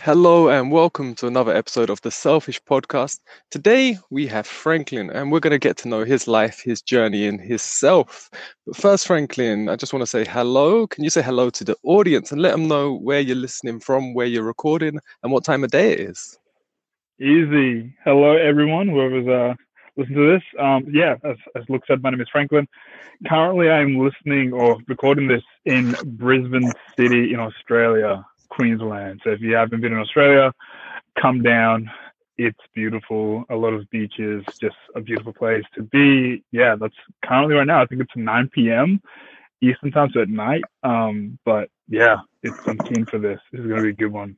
Hello and welcome to another episode of the Selfish Podcast. Today we have Franklin and we're going to get to know his life, his journey, and his self. But first, Franklin, I just want to say hello. Can you say hello to the audience and let them know where you're listening from, where you're recording, and what time of day it is? Easy. Hello, everyone, whoever's uh, listening to this. Um, yeah, as, as Luke said, my name is Franklin. Currently, I'm listening or recording this in Brisbane City in Australia. Queensland. So if you haven't been in Australia, come down. It's beautiful. A lot of beaches, just a beautiful place to be. Yeah, that's currently right now. I think it's 9 p.m. Eastern time, so at night. Um, but yeah, it's, I'm keen for this. This is going to be a good one.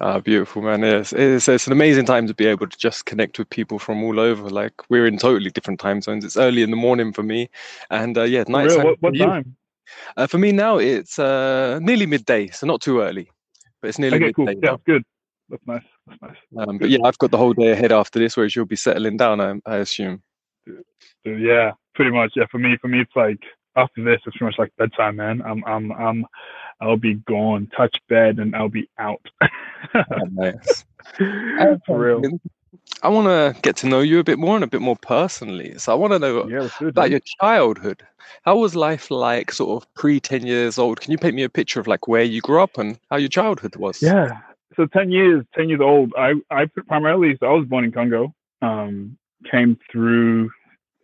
Ah, beautiful, man. It's, it's, it's an amazing time to be able to just connect with people from all over. Like, we're in totally different time zones. It's early in the morning for me. And uh, yeah, night What, what time? Uh, for me now, it's uh, nearly midday, so not too early, but it's nearly okay, midday. Cool. Yeah, good. That's nice. That's nice. Um, but yeah, I've got the whole day ahead after this, whereas you'll be settling down, I, I assume. Yeah, pretty much. Yeah, for me, for me, it's like after this, it's pretty much like bedtime, man. I'm, I'm, I'm, I'll be gone, touch bed, and I'll be out. oh, nice. for real. I want to get to know you a bit more and a bit more personally. So I want to know yeah, good, about your childhood. How was life like, sort of pre ten years old? Can you paint me a picture of like where you grew up and how your childhood was? Yeah. So ten years, ten years old. I, I primarily, so I was born in Congo. Um, came through,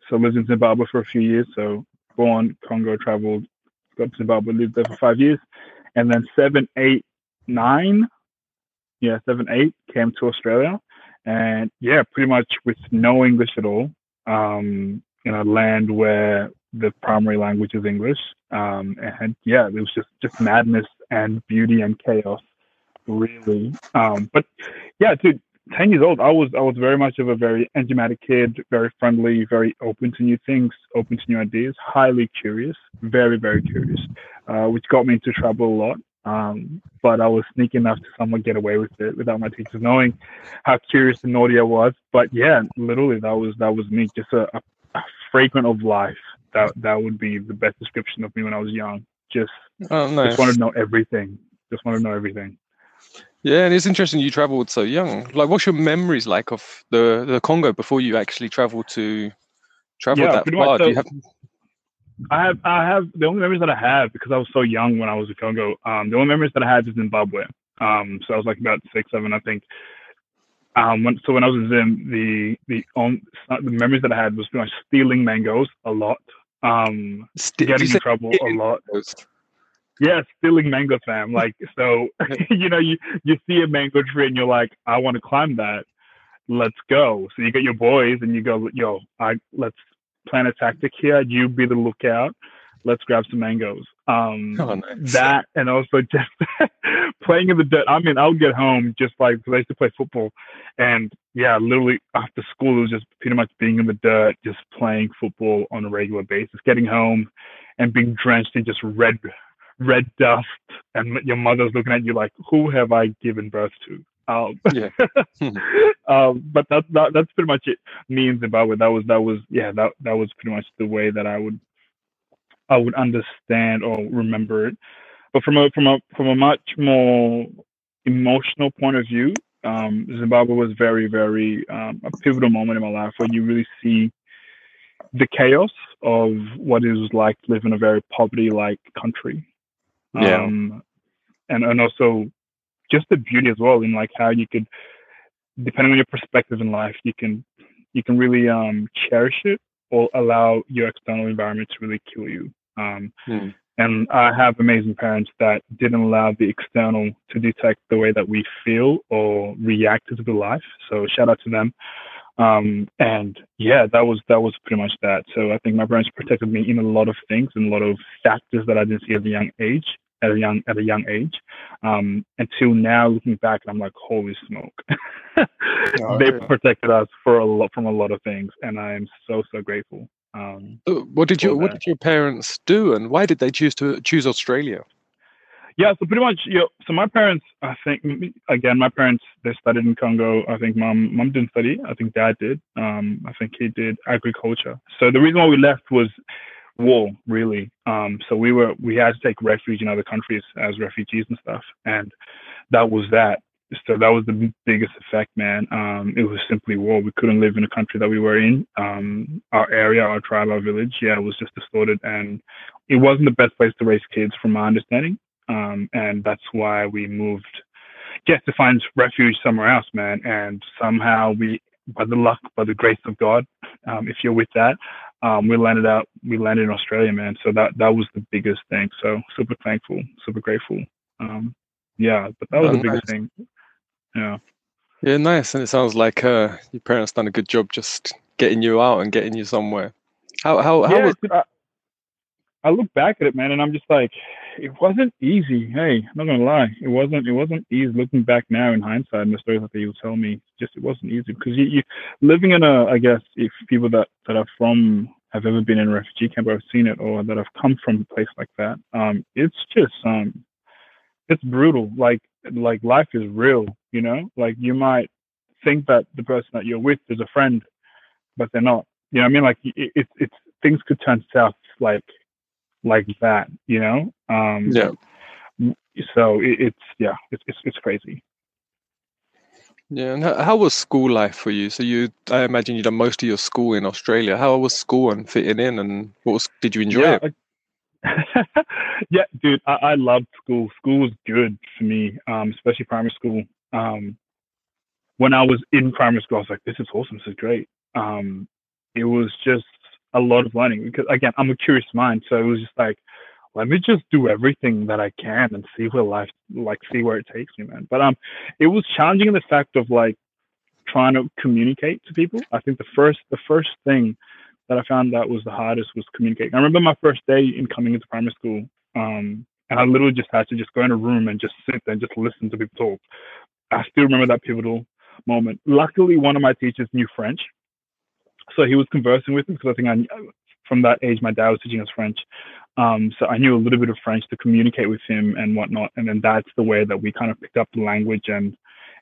so lived in Zimbabwe for a few years. So born Congo, traveled, got to Zimbabwe, lived there for five years, and then seven, eight, nine, yeah, seven, eight, came to Australia and yeah, pretty much with no English at all, um, in a land where the primary language is English. Um, and yeah, it was just, just madness and beauty and chaos, really. Um, but yeah, dude, 10 years old, I was, I was very much of a very enigmatic kid, very friendly, very open to new things, open to new ideas, highly curious, very, very curious, uh, which got me into trouble a lot. Um, but I was sneaky enough to somewhat get away with it without my teachers knowing how curious and naughty I was. But yeah, literally that was that was me, just a, a, a fragrant of life. That that would be the best description of me when I was young. Just oh, nice. just wanted to know everything. Just wanted to know everything. Yeah, and it's interesting you traveled so young. Like, what's your memories like of the the Congo before you actually traveled to travel yeah, that far? So, Do you have I have I have the only memories that I have because I was so young when I was in Congo. Um, the only memories that I had is Zimbabwe. Um, so I was like about six, seven, I think. Um, when, so when I was in Zim, the the on the memories that I had was pretty much stealing mangoes a lot, um, St- getting in trouble a lot. Yeah, stealing mango, fam. Like so, you know, you you see a mango tree and you're like, I want to climb that. Let's go. So you get your boys and you go, yo, I let's plan a tactic here. You be the lookout. Let's grab some mangoes. Um, oh, nice. That and also just playing in the dirt. I mean, I would get home just like because I used to play football, and yeah, literally after school it was just pretty much being in the dirt, just playing football on a regular basis. Getting home and being drenched in just red red dust, and your mother's looking at you like, "Who have I given birth to?" Um, yeah. um, but that, that that's pretty much it. Me in Zimbabwe. That was that was yeah that that was pretty much the way that I would I would understand or remember it. But from a from a from a much more emotional point of view, um, Zimbabwe was very very um, a pivotal moment in my life where you really see the chaos of what it was like to live in a very poverty like country. Yeah. Um, and and also just the beauty as well in like how you could depending on your perspective in life you can you can really um cherish it or allow your external environment to really kill you. Um Hmm. and i have amazing parents that didn't allow the external to detect the way that we feel or react to the life so shout out to them. Um and yeah that was that was pretty much that. So i think my parents protected me in a lot of things and a lot of factors that i didn't see at a young age at a young at a young age. Um, until now, looking back, I'm like, holy smoke! Oh, they yeah. protected us for a lot from a lot of things, and I am so so grateful. Um, Uh, What did you What did your parents do, and why did they choose to choose Australia? yeah, so pretty much, you know, so my parents, I think, again, my parents they studied in Congo. I think mom mom didn't study. I think dad did. Um, I think he did agriculture. So the reason why we left was war, really. Um, so we were we had to take refuge in other countries as refugees and stuff, and that was that. So that was the biggest effect, man. Um, it was simply war. We couldn't live in the country that we were in. Um, our area, our tribe, our village, yeah, it was just distorted, and it wasn't the best place to raise kids, from my understanding. Um, and that's why we moved, just to find refuge somewhere else, man. And somehow we, by the luck, by the grace of God, um, if you're with that, um, we landed out we landed in Australia, man. So that that was the biggest thing. So super thankful, super grateful. Um, yeah, but that was oh, the biggest nice. thing. Yeah. Yeah, nice. And it sounds like uh, your parents done a good job just getting you out and getting you somewhere. How how how yeah, was I, I look back at it, man, and I'm just like, it wasn't easy. Hey, I'm not gonna lie, it wasn't. It wasn't easy. Looking back now in hindsight, and the stories that you tell me, just it wasn't easy because you, you living in a, I guess, if people that that are from have ever been in a refugee camp or have seen it or that have come from a place like that, um, it's just um, it's brutal. Like like life is real, you know. Like you might think that the person that you're with is a friend, but they're not. You know what I mean? Like it, it's it's things could turn south like like that, you know? Um, yeah. So it, it's, yeah, it's, it's, it's crazy. Yeah, and how, how, was school life for you? So you, I imagine you done most of your school in Australia. How was school and fitting in, and what was? Did you enjoy yeah, it? I, yeah, dude, I, I loved school. School was good for me, um, especially primary school. Um, when I was in primary school, I was like, "This is awesome. This is great." Um, it was just a lot of learning because again, I'm a curious mind, so it was just like, let me just do everything that I can and see where life, like, see where it takes me, man. But um, it was challenging in the fact of like trying to communicate to people. I think the first, the first thing that I found that was the hardest was communicating. I remember my first day in coming into primary school, um, and I literally just had to just go in a room and just sit there and just listen to people talk. I still remember that pivotal moment. Luckily, one of my teachers knew French, so he was conversing with me because I think I, from that age, my dad was teaching us French. Um, so I knew a little bit of French to communicate with him and whatnot. And then that's the way that we kind of picked up the language and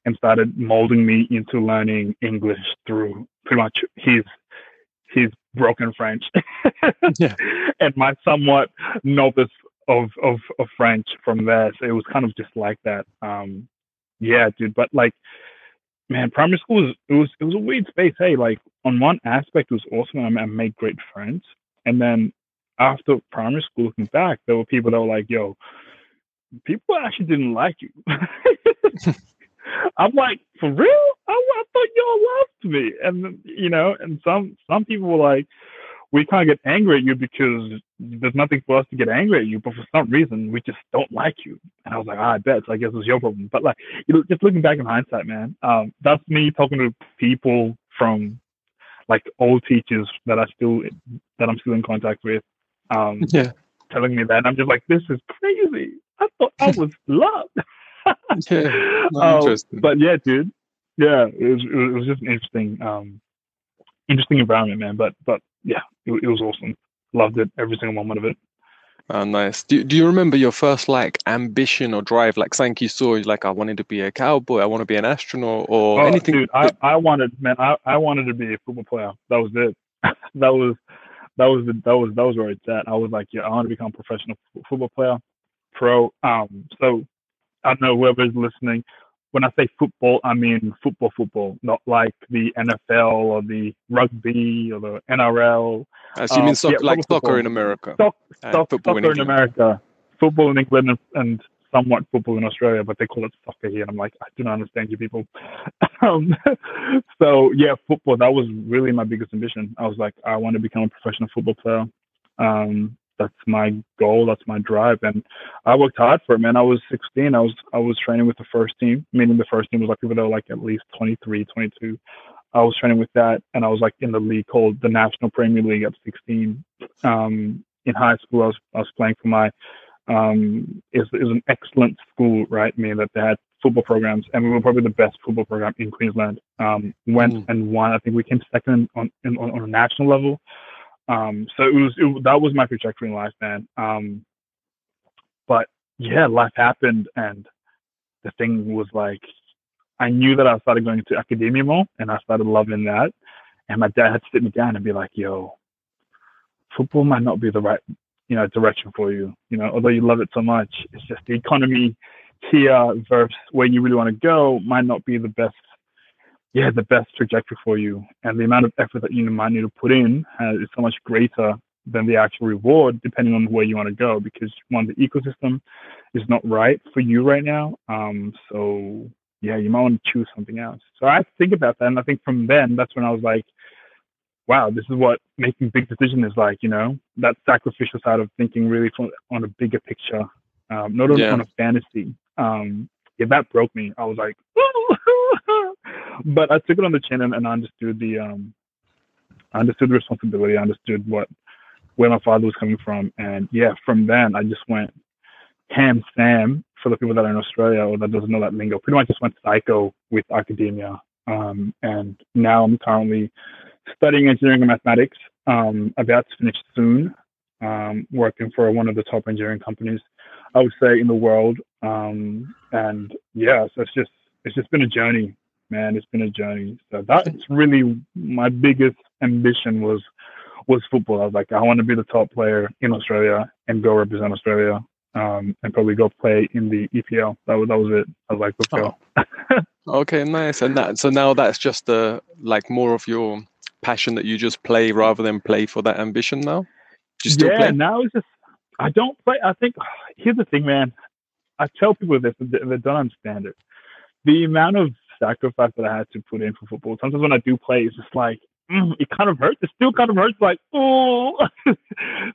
and started molding me into learning English through pretty much his his broken French yeah. and my somewhat novice of, of of French from there. So it was kind of just like that. Um, yeah, dude. But like man, primary school was it was it was a weird space. Hey, like on one aspect, it was awesome. I, I made great friends, and then after primary school, looking back, there were people that were like, "Yo, people actually didn't like you." I'm like, for real? I, I thought y'all loved me, and you know, and some some people were like, we can't get angry at you because there's nothing for us to get angry at you, but for some reason we just don't like you. And I was like, ah, I bet. So I guess it's your problem. But like, you know, just looking back in hindsight, man, um, that's me talking to people from like old teachers that I still that I'm still in contact with. Um, yeah. telling me that, and I'm just like, this is crazy. I thought I was loved. yeah, um, but yeah, dude. Yeah, it was it was just an interesting um interesting environment, man. But but yeah, it, it was awesome. Loved it, every single moment of it. Oh, nice. Do, do you remember your first like ambition or drive? Like something you saw, like I wanted to be a cowboy, I want to be an astronaut, or oh, anything. Dude, I, I wanted, man, I, I wanted to be a football player. That was it. that was that was the that was that was where it's at. I was like, yeah, I want to become a professional football player, pro. Um, so I don't know whoever's listening when I say football, I mean football, football, not like the NFL or the rugby or the NRL. As you um, mean soccer, yeah, like soccer football. in America? Stock, stock, soccer in, in, America, football in England, and, and, somewhat football in Australia, but they call it soccer here. And I'm like, I do not understand you people. um, so yeah, football. That was really my biggest ambition. I was like, I want to become a professional football player. Um, that's my goal. That's my drive. And I worked hard for it, man. I was 16. I was I was training with the first team, meaning the first team was like people that were like at least 23, 22. I was training with that, and I was like in the league called the National Premier League at 16. Um, in high school, I was I was playing for my um, is is an excellent school, right? Meaning that they had football programs, and we were probably the best football program in Queensland. Um, went mm. and won. I think we came second on on, on a national level. Um, so it was it, that was my trajectory in life, man. Um, but yeah, life happened, and the thing was like, I knew that I started going into academia more, and I started loving that. And my dad had to sit me down and be like, "Yo, football might not be the right, you know, direction for you. You know, although you love it so much, it's just the economy here versus where you really want to go might not be the best yeah, the best trajectory for you. And the amount of effort that you might need to put in uh, is so much greater than the actual reward, depending on where you want to go. Because one, the ecosystem is not right for you right now. Um, so yeah, you might want to choose something else. So I think about that, and I think from then, that's when I was like, wow, this is what making big decisions is like. You know, that sacrificial side of thinking really from, on a bigger picture, um, not on, yeah. on a fantasy. Um, yeah, that broke me. I was like, but I took it on the chin and, and I understood the um, I understood the responsibility. I understood what where my father was coming from, and yeah, from then I just went ham Sam for the people that are in Australia or that doesn't know that lingo. Pretty much just went psycho with academia, um, and now I'm currently studying engineering and mathematics. Um, about to finish soon, um, working for one of the top engineering companies, I would say in the world. Um, and yeah, so it's just it's just been a journey man, it's been a journey. So that's really my biggest ambition was was football. I was like, I want to be the top player in Australia and go represent Australia, um, and probably go play in the EPL. That was that was it. I was like, let's go. Oh. okay, nice. And that so now that's just the like more of your passion that you just play rather than play for that ambition now. yeah, play? now it's just I don't play. I think here's the thing, man. I tell people this, they don't understand it. The amount of sacrifice that I had to put in for football. Sometimes when I do play, it's just like mm, it kind of hurts. It still kind of hurts. Like oh, so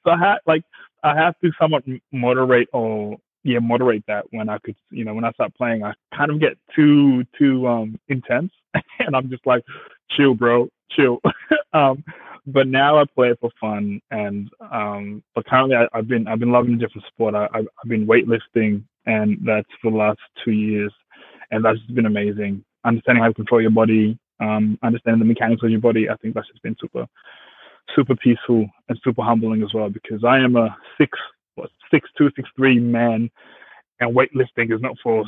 I had like I have to somewhat moderate or yeah moderate that when I could you know when I start playing I kind of get too too um intense and I'm just like chill bro chill um but now I play it for fun and um but currently I, have been I've been loving a different sport I, I've, I've been weightlifting and that's for the last two years and that's been amazing understanding how to control your body, um, understanding the mechanics of your body, I think that's just been super, super peaceful and super humbling as well. Because I am a six, what, six two, six three man, and weightlifting is not for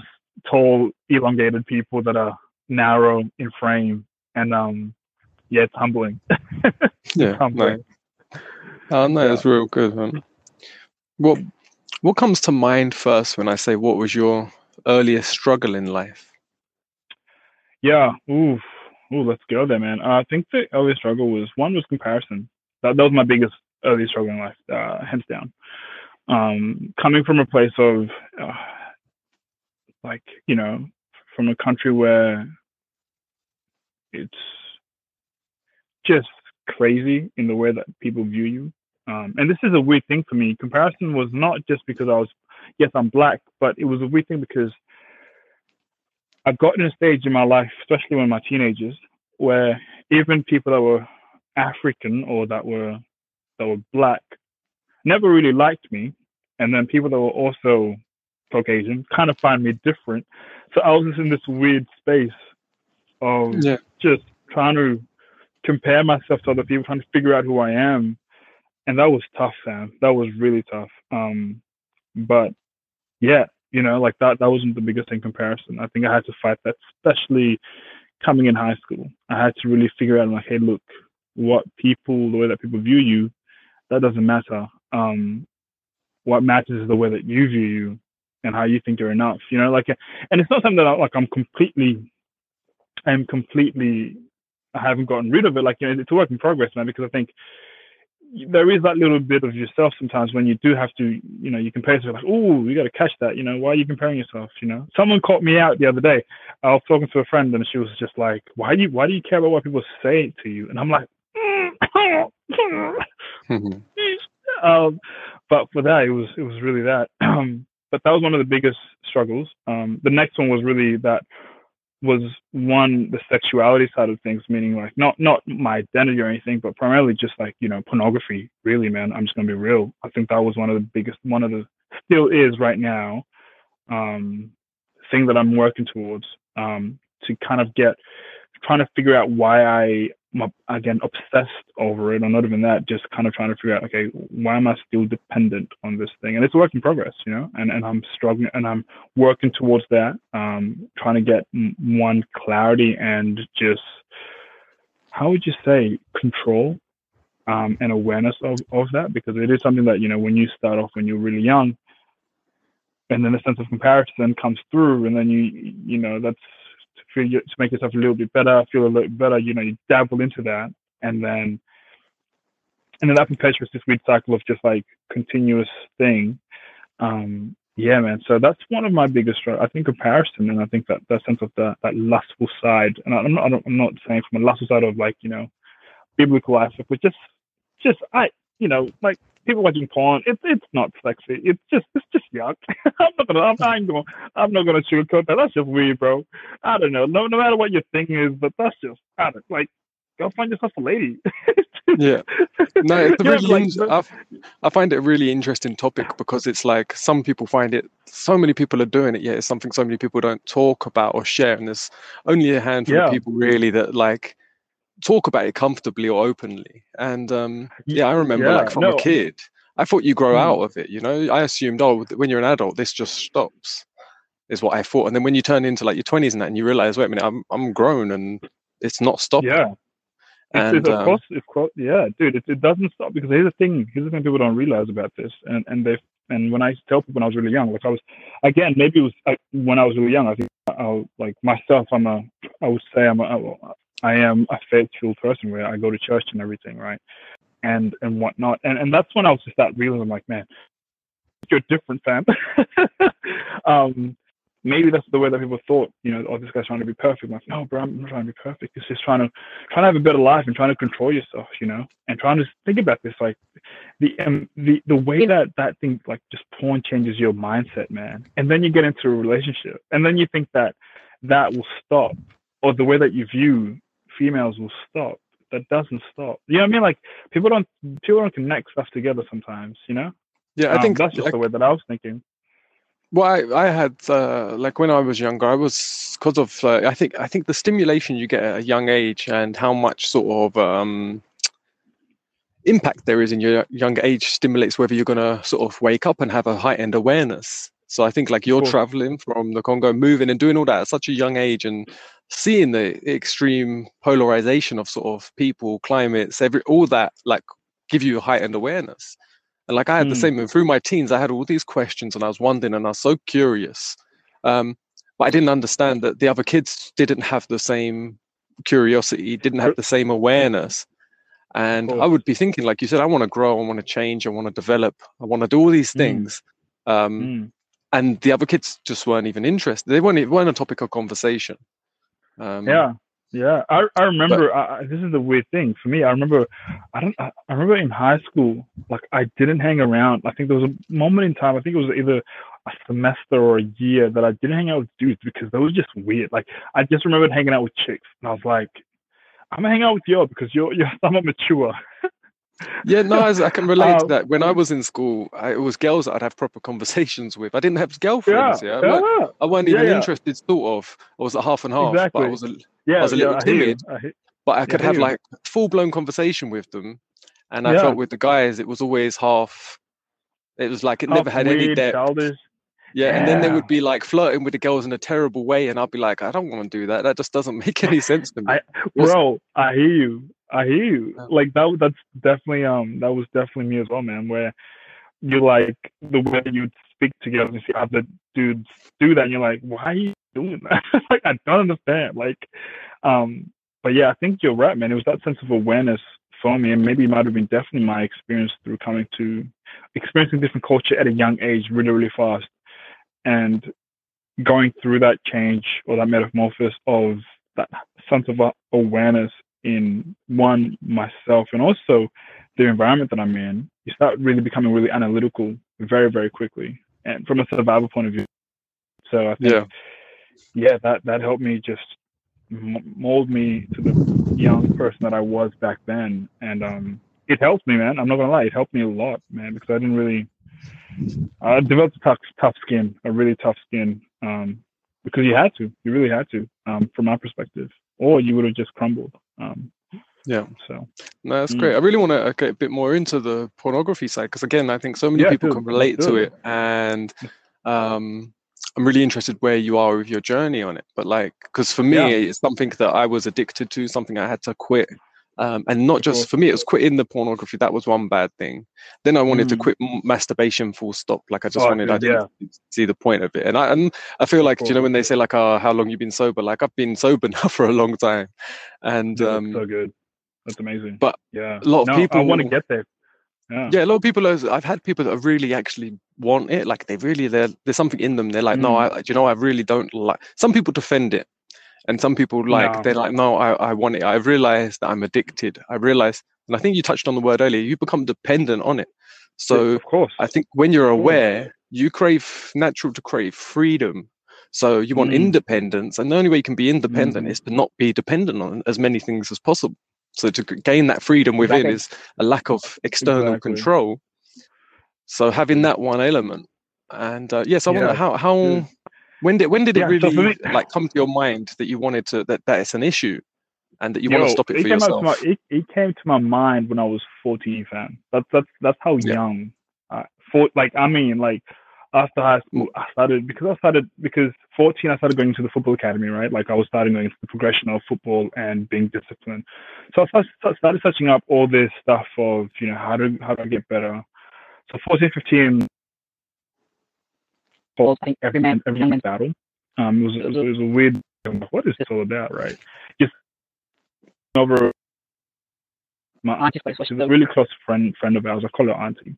tall, elongated people that are narrow in frame. And um, yeah, it's humbling. yeah, humbling. No. Oh no, that's real good, man. What what comes to mind first when I say what was your earliest struggle in life? Yeah. Ooh. Ooh, let's go there, man. Uh, I think the early struggle was one was comparison. That, that was my biggest early struggle in life, uh, hands down. Um, coming from a place of, uh, like, you know, from a country where it's just crazy in the way that people view you. Um, and this is a weird thing for me. Comparison was not just because I was, yes, I'm black, but it was a weird thing because I've gotten a stage in my life, especially when my teenagers, where even people that were African or that were that were black never really liked me, and then people that were also Caucasian kind of find me different. So I was just in this weird space of yeah. just trying to compare myself to other people, trying to figure out who I am, and that was tough, Sam. That was really tough. Um, but yeah, you know, like that that wasn't the biggest in comparison. I think I had to fight that, especially coming in high school. I had to really figure out like, hey, look, what people, the way that people view you, that doesn't matter. Um, what matters is the way that you view you and how you think you're enough. You know, like, and it's not something that I, like I'm completely, I'm completely, I haven't gotten rid of it. Like, you know, it's a work in progress, man. Because I think there is that little bit of yourself sometimes when you do have to, you know, you compare yourself like, oh, you got to catch that, you know, why are you comparing yourself? You know, someone caught me out the other day. I was talking to a friend and she was just like, why do you, why do you care about what people say to you? And I'm like, mm. um, but for that, it was, it was really that. but that was one of the biggest struggles. Um, the next one was really that was one the sexuality side of things, meaning like not not my identity or anything, but primarily just like you know pornography. Really, man, I'm just gonna be real. I think that was one of the biggest, one of the still is right now, um, thing that I'm working towards um, to kind of get trying to figure out why I again obsessed over it. Or not even that just kind of trying to figure out okay why am i still dependent on this thing? And it's a work in progress you know and, and i'm struggling and i'm working towards that. Um trying to get one clarity and just how would you say control um, and awareness of, of that? Because it is something that you know when you start off when you're really young and then the sense of comparison comes through and then you you know that's to feel to make yourself a little bit better feel a little better you know you dabble into that. And then and then that perpetuates this weird cycle of just like continuous thing. Um yeah man. So that's one of my biggest i think comparison. And i think that that sense of the, that lustful side and i'm not i'm not saying from a lustful side of like you know biblical aspect but just just I, you know, like people watching porn. It's it's not sexy. It's just it's just yuck. I'm not gonna. I'm, I'm going. I'm not gonna sugarcoat that. That's just weird, bro. I don't know. No, no matter what your thing is, but that's just I don't like. Go find yourself a lady. yeah, no, it's a really, like, I, I find it a really interesting topic because it's like some people find it. So many people are doing it. Yeah, it's something so many people don't talk about or share, and there's only a handful yeah. of people really that like talk about it comfortably or openly. And um, yeah, I remember yeah, like from no. a kid, I thought you grow mm. out of it. You know, I assumed oh, when you're an adult, this just stops. Is what I thought. And then when you turn into like your 20s and that, and you realize, wait a minute, I'm I'm grown and it's not stopping. Yeah. And, it's, it's, of um, course, of course, yeah, dude, it, it doesn't stop because here's the thing. Here's the thing people don't realize about this, and and they and when I tell people when I was really young, like I was, again, maybe it was when I was really young. I think I like myself. I'm a, I would say I'm a, I am a faithful person where I go to church and everything, right? And and whatnot. And and that's when I was just that real. I'm like, man, you're different, fam. um, maybe that's the way that people thought, you know, oh, this guy's trying to be perfect. I'm like, no, bro, I'm not trying to be perfect. It's just trying to trying to have a better life and trying to control yourself, you know, and trying to think about this, like the um, the the way that that thing like just porn changes your mindset, man. And then you get into a relationship, and then you think that that will stop, or the way that you view females will stop. That doesn't stop. You know what I mean? Like people don't people don't connect stuff together sometimes. You know? Yeah, I um, think that's just the way that I was thinking. Well, I, I had uh, like when I was younger, I was because of uh, I think I think the stimulation you get at a young age and how much sort of um, impact there is in your younger age stimulates whether you're going to sort of wake up and have a heightened awareness. So I think like you're traveling from the Congo, moving and doing all that at such a young age, and seeing the extreme polarization of sort of people, climates, every all that like give you heightened awareness. And like I had mm. the same and through my teens, I had all these questions and I was wondering and I was so curious. Um, but I didn't understand that the other kids didn't have the same curiosity, didn't have the same awareness. And I would be thinking, like you said, I want to grow, I want to change, I want to develop, I want to do all these hmm. things. Mm. Um, mm. And the other kids just weren't even interested. They weren't, weren't a topic of conversation. Um, yeah, yeah. I I remember. But, I, this is the weird thing for me. I remember. I don't. I, I remember in high school, like I didn't hang around. I think there was a moment in time. I think it was either a semester or a year that I didn't hang out with dudes because that was just weird. Like I just remembered hanging out with chicks, and I was like, I'm gonna hang out with you because you're you're somewhat mature. yeah, no, I, can relate um, to that. When I was in school, I, it was girls that I'd have proper conversations with. I didn't have girlfriends. Yeah, yeah. yeah. I wasn't even yeah, interested, sort of. I was at half and half, exactly. but I was a, yeah, I was a little timid. I but I could have like full blown conversation with them, and I felt with the guys, it was always half. It was like it half never had any depth. Childish. Yeah, and then they would be like flirting with the girls in a terrible way, and I'd be like, I don't want to do that. That just doesn't make any sense to me. I, bro, I hear you. I hear you. Like that. That's definitely um. That was definitely me as well, man. Where you like the way you speak together and see other dudes do that, and you're like, why are you doing that? like I don't understand. Like, um. But yeah, I think you're right, man. It was that sense of awareness for me, and maybe it might have been definitely my experience through coming to experiencing different culture at a young age, really, really fast, and going through that change or that metamorphosis of that sense of awareness in one myself and also the environment that I'm in, you start really becoming really analytical very very quickly, and from a survival point of view. So I think, yeah, yeah, that that helped me just mold me to the young person that I was back then, and um, it helped me, man. I'm not gonna lie, it helped me a lot, man, because I didn't really. I developed a tough, tough skin, a really tough skin, um, because you had to. You really had to, um, from my perspective, or you would have just crumbled. Um, yeah. So no, that's mm. great. I really want to get a bit more into the pornography side because again, I think so many yeah, people can relate to it, and um, I'm really interested where you are with your journey on it. But like, because for me, yeah. it's something that I was addicted to, something I had to quit Um, and not just for me, it was quitting the pornography. That was one bad thing. Then I wanted mm. to quit masturbation full stop. Like I just oh, wanted, I didn't yeah. see the point of it. And I, and I feel like, you know, when they say like, oh, how long you been sober? Like I've been sober now for a long time. And, yeah, um, so good. That's amazing. But yeah, a lot of no, people I want to get there. Yeah. yeah, a lot of people. Are, I've had people that really actually want it. Like they really, there's something in them. They're like, mm. no, I, you know, I really don't like. Some people defend it, and some people like no. they're like, no, I, I want it. I've realized that I'm addicted. I realized, and I think you touched on the word earlier. You become dependent on it. So of course, I think when you're aware, you crave natural to crave freedom. So you want mm. independence, and the only way you can be independent mm. is to not be dependent on as many things as possible. So to gain that freedom within exactly. is a lack of external exactly. control. So having that one element, and uh, yes, I yeah. wonder how how. When did when did yeah, it really so me, like come to your mind that you wanted to that that is an issue, and that you yo, want to stop it, it for yourself? My, it, it came to my mind when I was fourteen, fam. That's that's that's how young. Uh, for like I mean like after high school, I started because I started because 14, I started going to the football academy, right? Like I was starting going into the progression of football and being disciplined. So I started searching up all this stuff of you know how to how to get better. So 14, 15, I think every man every man's battle. Um, it was, it was, it was a weird. What is this all about, right? Just over my auntie, she's a really close friend friend of ours. I call her auntie,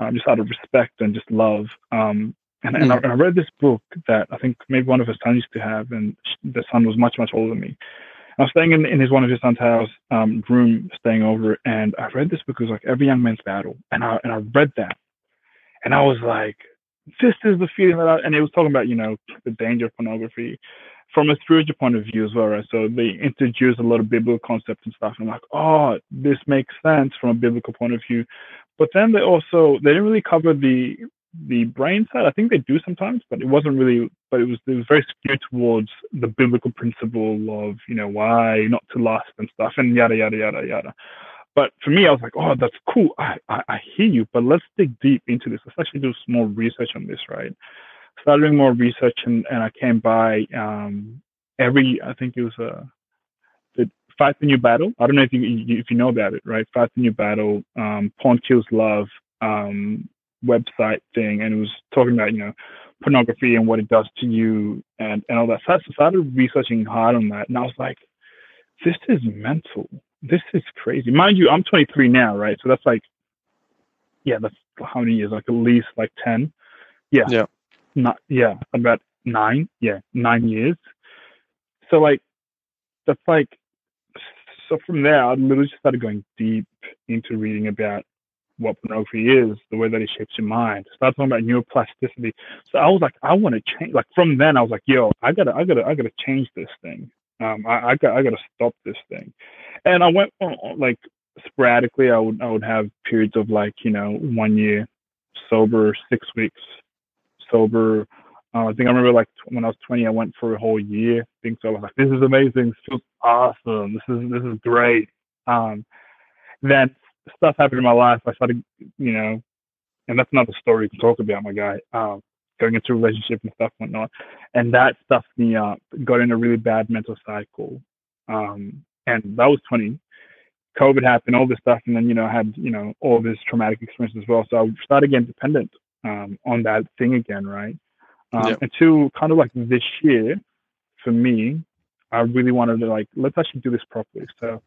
uh, just out of respect and just love. Um, and, and, I, hmm. and, I, read this book that I think maybe one of her sons used to have, and the son was much much older than me. I was staying in, in his one of his son's house um, room, staying over, and I read this book. It was like every young man's battle, and I and I read that, and I was like, this is the feeling that I. And it was talking about you know the danger of pornography, from a spiritual point of view as well, right? So they introduce a lot of biblical concepts and stuff. And I'm like, oh, this makes sense from a biblical point of view. But then they also they didn't really cover the the brain side. I think they do sometimes, but it wasn't really. But it was it was very skewed towards the biblical principle of you know why not to lust and stuff and yada yada yada yada. But for me, I was like, oh, that's cool. I, I, I hear you, but let's dig deep into this. Let's actually do some more research on this, right? started doing more research and, and I came by um, every I think it was a uh, the Fight the New Battle. I don't know if you if you know about it, right? Fight the New Battle, um, Porn Kills Love um, website thing, and it was talking about you know pornography and what it does to you and and all that. So I started researching hard on that, and I was like, this is mental. This is crazy. Mind you, I'm 23 now, right? So that's like, yeah, that's how many years? Like at least like 10. Yeah. Yeah not yeah about nine yeah nine years so like that's like so from there i literally just started going deep into reading about what pornography is the way that it shapes your mind start talking about neuroplasticity so i was like i want to change like from then i was like yo i gotta i gotta i gotta change this thing um i, I got i gotta stop this thing and i went on, like sporadically i would i would have periods of like you know one year sober six weeks sober. Uh, I think I remember like when I was 20, I went for a whole year. Think so. I was like, this is amazing. This feels awesome. This is this is great. Um, then stuff happened in my life. I started, you know, and that's another story to talk about, my guy. Um, going into a relationship and stuff and whatnot, and that stuffed me up. Got in a really bad mental cycle, um, and that was 20. COVID happened, all this stuff, and then you know I had you know all this traumatic experience as well. So I started getting dependent um, on that thing again, right? Um, And two, kind of like this year, for me, I really wanted to like let's actually do this properly. So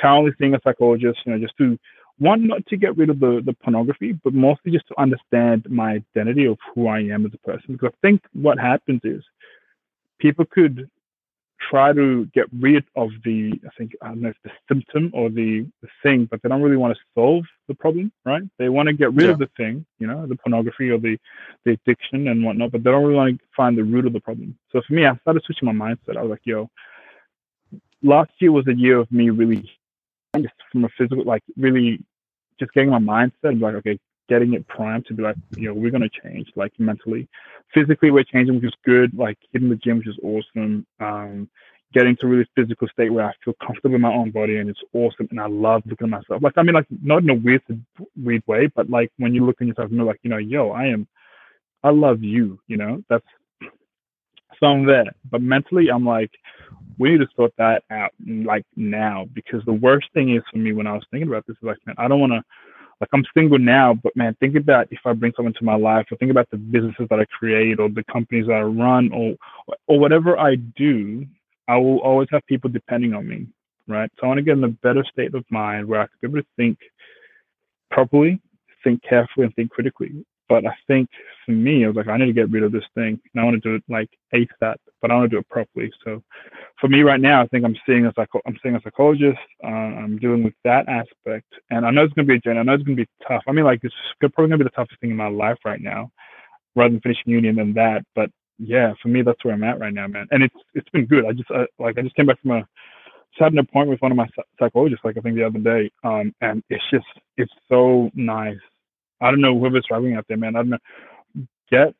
currently seeing a psychologist, you know, just to one not to get rid of the the pornography, but mostly just to understand my identity of who I am as a person. Because I think what happens is people could try to get rid of the I think I don't know if the symptom or the, the thing, but they don't really want to solve the problem, right? They want to get rid yeah. of the thing, you know, the pornography or the the addiction and whatnot, but they don't really want to find the root of the problem. So for me, I started switching my mindset. I was like, yo, last year was a year of me really just from a physical like really just getting my mindset and like, okay, getting it primed to be like, you know, we're gonna change like mentally. Physically we're changing, which is good, like hitting the gym, which is awesome. Um, getting to a really physical state where I feel comfortable in my own body and it's awesome and I love looking at myself. Like I mean like not in a weird weird way, but like when you look at yourself and you're like, you know, yo, I am I love you, you know, that's so I'm there. But mentally I'm like, we need to sort that out like now because the worst thing is for me when I was thinking about this is like, man, I don't want to like I'm single now, but man, think about if I bring someone to my life, or think about the businesses that I create, or the companies that I run, or or whatever I do, I will always have people depending on me, right? So I want to get in a better state of mind where I can be able to think properly, think carefully, and think critically. But I think for me, I was like, I need to get rid of this thing, and I want to do it like ASAP, but I want to do it properly. So for me right now, I think I'm seeing a psycho- I'm seeing a psychologist. Uh, I'm dealing with that aspect, and I know it's gonna be a journey. I know it's gonna be tough. I mean, like it's probably gonna be the toughest thing in my life right now, rather than finishing uni and then that. But yeah, for me, that's where I'm at right now, man. And it's it's been good. I just uh, like I just came back from a just had an appointment with one of my psychologists, like I think the other day, um, and it's just it's so nice I don't know whoever's struggling out there, man. I don't know. Get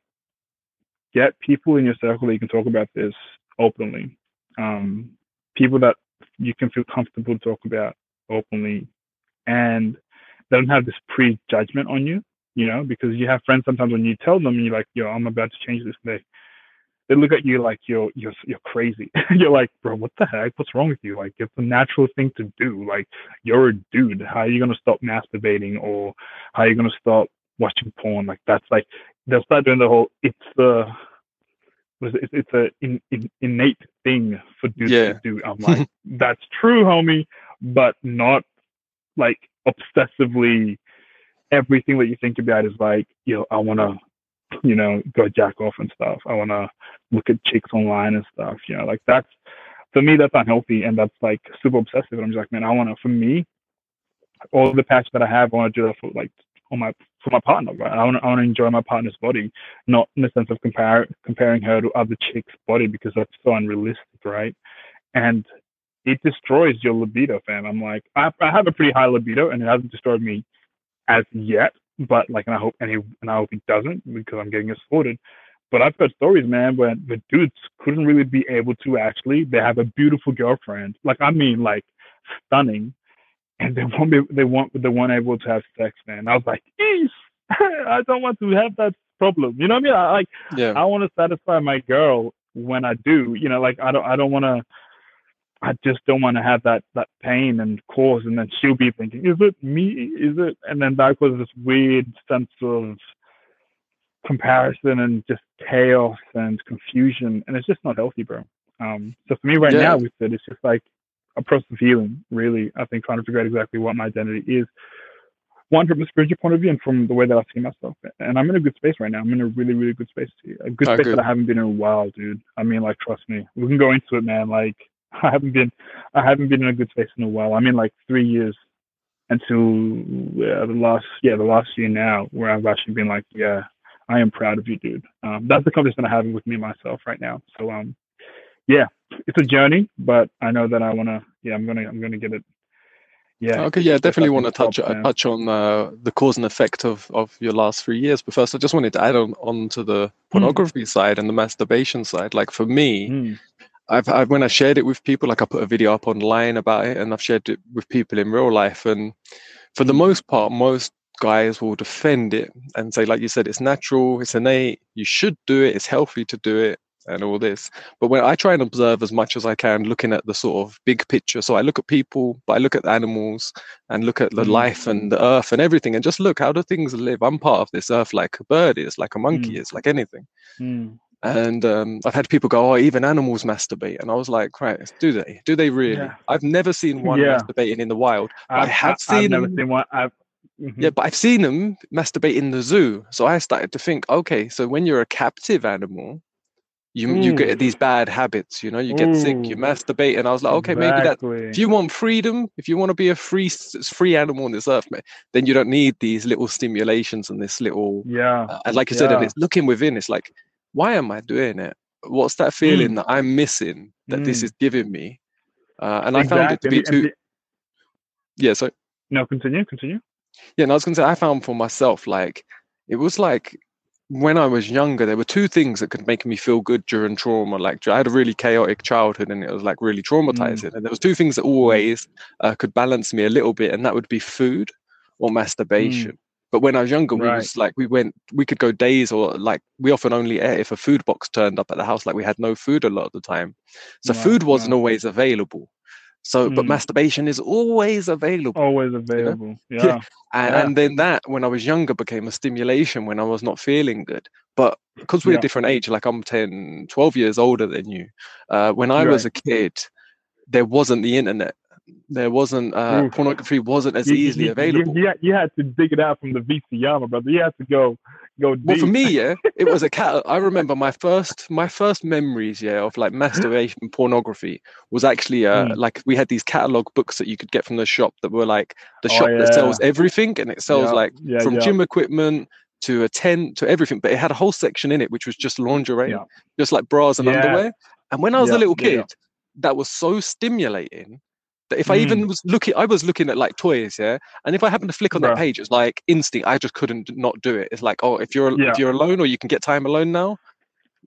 get people in your circle that you can talk about this openly. Um, people that you can feel comfortable to talk about openly, and they don't have this prejudgment on you. You know, because you have friends sometimes when you tell them, you're like, "Yo, I'm about to change this." They they look at you like you're you're you're crazy. you're like, bro, what the heck? What's wrong with you? Like, it's a natural thing to do. Like, you're a dude. How are you gonna stop masturbating or how are you gonna stop watching porn? Like, that's like they'll start doing the whole. It's the it's, it's a in, in, innate thing for dudes yeah. to do. I'm like, that's true, homie, but not like obsessively. Everything that you think about is like, you know, I wanna you know, go jack off and stuff. I want to look at chicks online and stuff. You know, like that's for me that's unhealthy and that's like super obsessive. And I'm just like, man, I want to. For me, all the passion that I have, I want to do that for like on my for my partner. Right? I want to I want to enjoy my partner's body, not in the sense of compare comparing her to other chicks' body because that's so unrealistic, right? And it destroys your libido, fam. I'm like, I, I have a pretty high libido, and it hasn't destroyed me as yet but like, and I hope any, and I hope he doesn't because I'm getting sorted. But I've heard stories, man, where the dudes couldn't really be able to actually. They have a beautiful girlfriend, like I mean, like stunning, and they won't be, they want, they weren't able to have sex, man. I was like, Eesh, I don't want to have that problem. You know what I mean? I like, yeah. I want to satisfy my girl when I do. You know, like I don't, I don't want to I just don't want to have that that pain and cause, and then she'll be thinking, "Is it me? Is it?" And then that causes this weird sense of comparison and just chaos and confusion, and it's just not healthy, bro. Um, so for me right yeah. now with it, it's just like a process of healing. Really, I think trying to figure out exactly what my identity is. One from a spiritual point of view, and from the way that I see myself. And I'm in a good space right now. I'm in a really, really good space. A good space that I haven't been in a while, dude. I mean, like, trust me. We can go into it, man. Like, I haven't been I haven't been in a good space in a while. I mean like three years until uh, the last yeah the last year now where I've actually been like yeah I am proud of you dude. Um, that's the conversation I'm having with me myself right now. So um yeah it's a journey but I know that I want to yeah I'm gonna I'm gonna get it yeah. Okay. Yeah, definitely want to touch uh, touch on uh, the cause and effect of, of your last three years. But first, I just wanted to add on, on to the hmm. pornography mm. side and the masturbation side. Like for me, mm. I've, I've when I shared it with people, like I put a video up online about it, and I've shared it with people in real life, and for the most part, most guys will defend it and say, like you said, it's natural, it's innate, you should do it, it's healthy to do it, and all this. But when I try and observe as much as I can, looking at the sort of big picture, so I look at people, but I look at animals and look at the mm. life and the earth and everything, and just look how do things live. I'm part of this earth like a bird is, like a monkey mm. is, like anything. Mm. And um, I've had people go, "Oh, even animals masturbate," and I was like, "Right, do they? Do they really?" Yeah. I've never seen one yeah. masturbating in the wild. I have seen. I've never them, seen one. I've, mm-hmm. Yeah, but I've seen them masturbate in the zoo. So I started to think, okay, so when you're a captive animal, you mm. you get these bad habits. You know, you get mm. sick, you masturbate, and I was like, okay, exactly. maybe that. If you want freedom, if you want to be a free free animal on this earth, then you don't need these little stimulations and this little. Yeah. Uh, and like you yeah. said, and it's looking within. It's like why am I doing it? What's that feeling mm. that I'm missing that mm. this is giving me? Uh, and exactly. I found it to be too. Yeah, so. No, continue, continue. Yeah, and I was going to say, I found for myself, like, it was like when I was younger, there were two things that could make me feel good during trauma. Like I had a really chaotic childhood, and it was like really traumatizing. Mm. And there was two things that always uh, could balance me a little bit, and that would be food or masturbation. Mm. But when I was younger, we was like we went we could go days or like we often only ate if a food box turned up at the house. Like we had no food a lot of the time, so Right, food wasn't right. always available. So, but Mm. masturbation is always available. Always available. Yeah. And, Yeah. and then that, when I was younger, became a stimulation when I was not feeling good. But because we're Yeah. a different age, like I'm 10, 12 years older than you, uh, when I was a kid, there wasn't the internet. There wasn't, uh, Oof. pornography wasn't as You- easily you- available. You, had- you had to dig it out from the VCR, my brother. You had to go go deep. Well, for me, yeah, it was a cat. I remember my first, my first memories, yeah, of like masturbation pornography was actually, uh, Mm. like we had these catalog books that you could get from the shop that were like the Oh, shop that sells everything, and it sells Yeah, like yeah, from yeah. gym equipment to a tent to everything. But it had a whole section in it which was just lingerie, Yeah. just like bras and Yeah. underwear. And when I was Yeah, a little yeah, yeah. kid, that was so stimulating that if I Mm. even was looking, I was looking at like toys, yeah. And if I happened to flick on that page, it's like instinct. I just couldn't not do it. It's like, oh, if you're Yeah. if you're alone or you can get time alone now,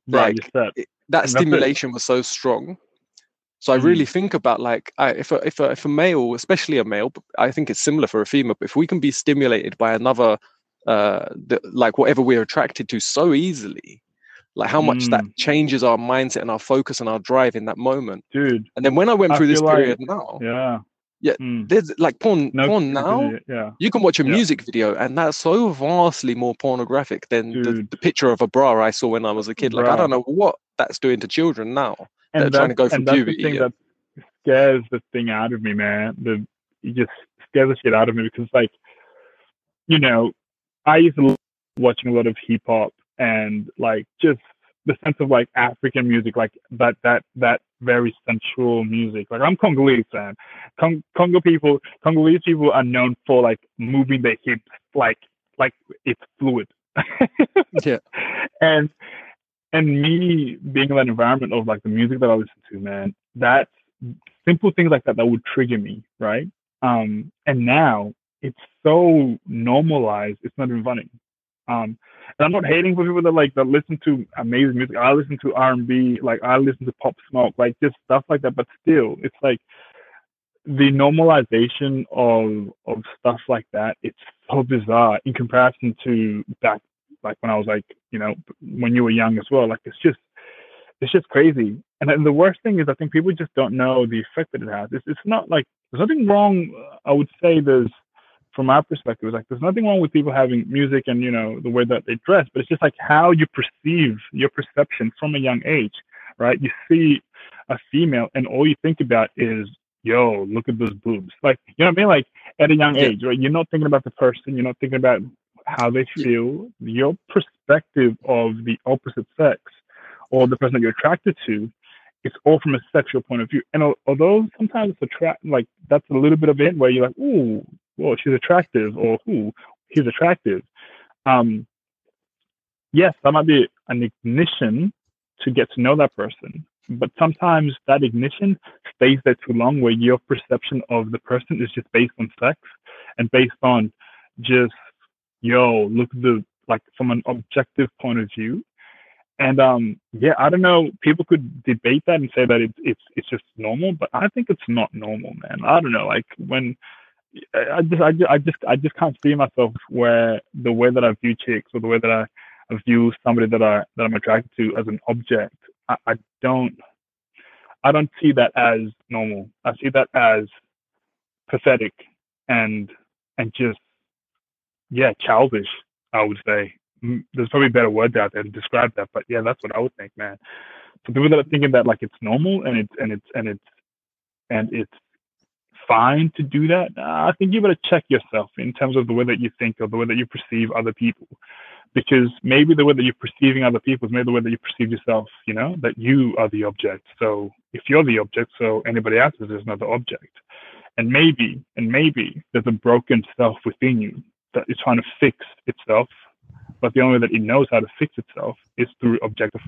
Right, like, it- that stimulation was so strong. So I Mm. really think about like I, if a, if a, if a male, especially a male, I think it's similar for a female. But if we can be stimulated by another, uh, the, like whatever we're attracted to so easily, like how much that Mm. changes our mindset and our focus and our drive in that moment. dude. And then when I went I through this like- period now, Yeah. Yeah, Mm. there's like porn, No, porn now. Yeah. You can watch a Yeah. music video, and that's so vastly more pornographic than the, the picture of a bra I saw when I was a kid. Like I don't know what that's doing to children now. They're and trying to go that's puberty, the thing yeah. that scares the thing out of me, man. The it just scares the shit out of me because, like, you know, I used to watching a lot of hip hop and like just the sense of like African music, like that that that very sensual music. Like I'm Congolese, man. Cong- Congo people, Congolese people are known for like moving their hips like like it's fluid. Yeah. And and me being in that environment of like the music that I listen to, man, that simple things like that that would trigger me, right? Um, and now it's so normalized, it's not even funny. Um, and I'm not hating for people that like that listen to amazing music. I listen to R&B, like I listen to Pop Smoke, like just stuff like that. But still, it's like the normalization of of stuff like that. It's so bizarre in comparison to back like when I was like, you know, when you were young as well. Like it's just it's just crazy. And the worst thing is I think people just don't know the effect that it has. It's it's not like there's nothing wrong. I would say there's from our perspective, it's like there's nothing wrong with people having music and you know the way that they dress, but it's just like how you perceive your perception from a young age, right? You see a female and all you think about is, yo, look at those boobs. Like you know what I mean? Like at a young Yeah. age, right? You're not thinking about the person, you're not thinking about how they feel. Your perspective of the opposite sex or the person that you're attracted to it's all from a sexual point of view. And although sometimes it's attract like that's a little bit of it where you're like, ooh, well, she's attractive, or who he's attractive. Um, yes, that might be an ignition to get to know that person. But sometimes that ignition stays there too long where your perception of the person is just based on sex and based on just, yo, look at the like from an objective point of view and um, yeah, I don't know. People could debate that and say that it's it's it's just normal, but I think it's not normal, man. I don't know. Like when I just I just I just I just can't see myself where the way that I view chicks or the way that I, I view somebody that I that I'm attracted to as an object. I, I don't I don't see that as normal. I see that as pathetic and and just yeah childish. I would say there's probably better words out there to describe that, but yeah, that's what I would think, man. For people that are thinking that like it's normal and it's and it's and it's and it's fine to do that, I think you better check yourself in terms of the way that you think or the way that you perceive other people, because maybe the way that you're perceiving other people is maybe the way that you perceive yourself. You know that you are the object. So if you're the object, so anybody else is another object, and maybe and maybe there's a broken self within you that is trying to fix itself but the only way that it knows how to fix itself is through objective.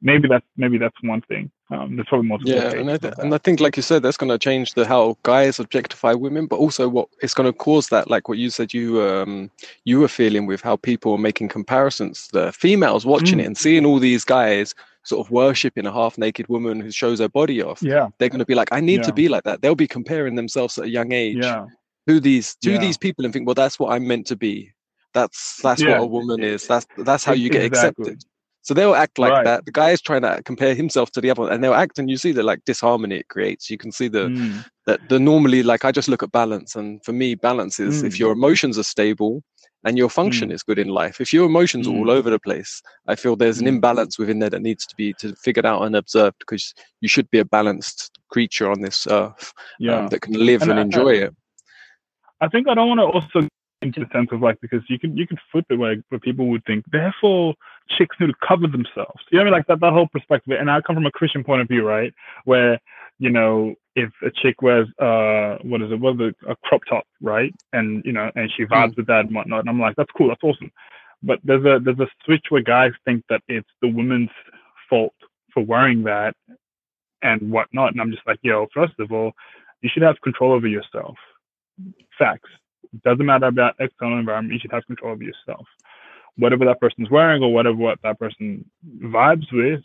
Maybe that's maybe that's one thing. Um, there's probably multiple. Yeah, and I, th- and I think, like you said, that's going to change the how guys objectify women, but also what it's going to cause that, like what you said, you um you were feeling with how people are making comparisons. The females watching Mm. it and seeing all these guys sort of worshiping a half-naked woman who shows her body off. yeah, They're going to be like, I need to be like that. They'll be comparing themselves at a young age. yeah, to these to Yeah. these people and think, well, that's what I'm meant to be. That's that's Yeah. what a woman is. That's that's how you get Exactly. accepted. So they'll act like Right. that. The guy is trying to compare himself to the other one, and they'll act, and you see the like disharmony it creates. You can see the Mm. that the normally like I just look at balance, and for me, balance is if Mm. your emotions are stable and your function Mm. is good in life. If your emotions are all Mm. over the place, I feel there's an Mm. imbalance within there that needs to be to figured out and observed because you should be a balanced creature on this earth Yeah. um, that can live And and, I- enjoy it. I think I don't want to also into the sense of like because you can you can flip it where, where people would think therefore chicks need to cover themselves. You know what I mean? Like that that whole perspective. And I come from a Christian point of view, right? Where you know if a chick wears uh what is it what is it a crop top, right? And you know and she vibes with that and whatnot. And I'm like that's cool, that's awesome. But there's a there's a switch where guys think that it's the woman's fault for wearing that and whatnot. And I'm just like, yo, first of all, you should have control over yourself. Facts. Doesn't matter about external environment. You should have control of yourself. Whatever that person's wearing or whatever what that person vibes with,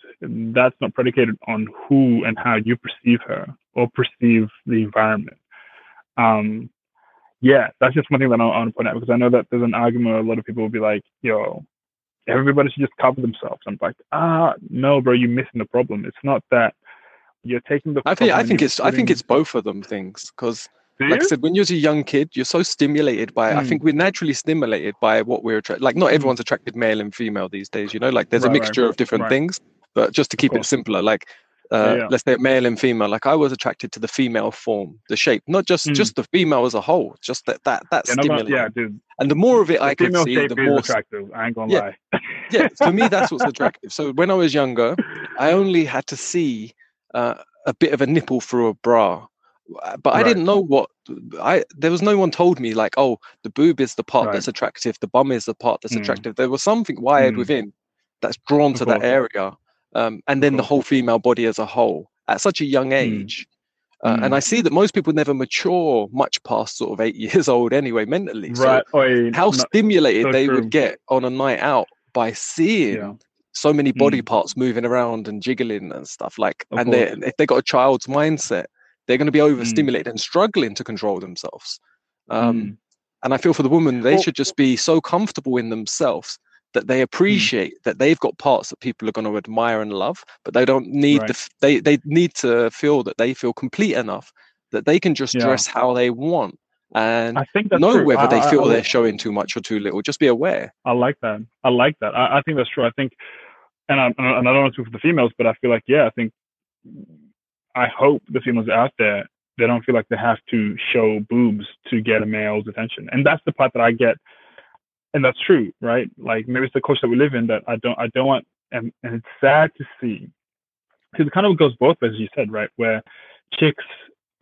that's not predicated on who and how you perceive her or perceive the environment. Um, yeah, that's just one thing that I want to point out because I know that there's an argument where a lot of people will be like, yo, everybody should just cover themselves. I'm like, ah, no, bro, you're missing the problem. It's not that you're taking the. I think I think it's I think it's both of them things because Do like I said, when you're a young kid, you're so stimulated by. I Mm. think we're naturally stimulated by what we're attracted. Like not Mm. everyone's attracted male and female these days. You know, like there's a Right, right, mixture of different right. things. But just to keep it simpler, like uh, yeah. let's say male and female. Like I was attracted to the female form, the shape, not just Mm. just the female as a whole. Just that that that Yeah, yeah, dude. And the more of it I The could see, the more attractive. I ain't gonna Yeah. lie. yeah, for me, that's what's attractive. So when I was younger, I only had to see uh, a bit of a nipple through a bra, Uh, but I didn't know what I. There was no one told me like, oh, the boob is the part Right. that's attractive, the bum is the part that's Mm. attractive. There was something wired Mm. within that's drawn to that area, um, and then the whole female body as a whole at such a young age. Uh, and Mm. I see that most people never mature much past sort of eight years old anyway, mentally. So Right. Oi, how no- stimulated so they true. would get on a night out by seeing Yeah. so many body Mm. parts moving around and jiggling and stuff like Of and they if they got a child's mindset they're going to be Mm. overstimulated and struggling to control themselves um, Mm. and i feel for the woman they Well- should just be so comfortable in themselves that they appreciate that they've got parts that people are going to admire and love but they don't need Right. the they they need to feel that they feel complete enough that they can just Yeah. dress how they want and I think that's know true. whether I- they feel I- they're showing too much or too little just be aware I like that. I like that. I, I think that's true. I think, and I, and I don't want to speak for the females, but I feel like, yeah, I think, I hope the females out there, they don't feel like they have to show boobs to get a male's attention. And that's the part that I get. And that's true, right? Like maybe it's the culture that we live in that I don't, I don't want, and, and it's sad to see. Because it kind of goes both ways, as you said, right? Where chicks,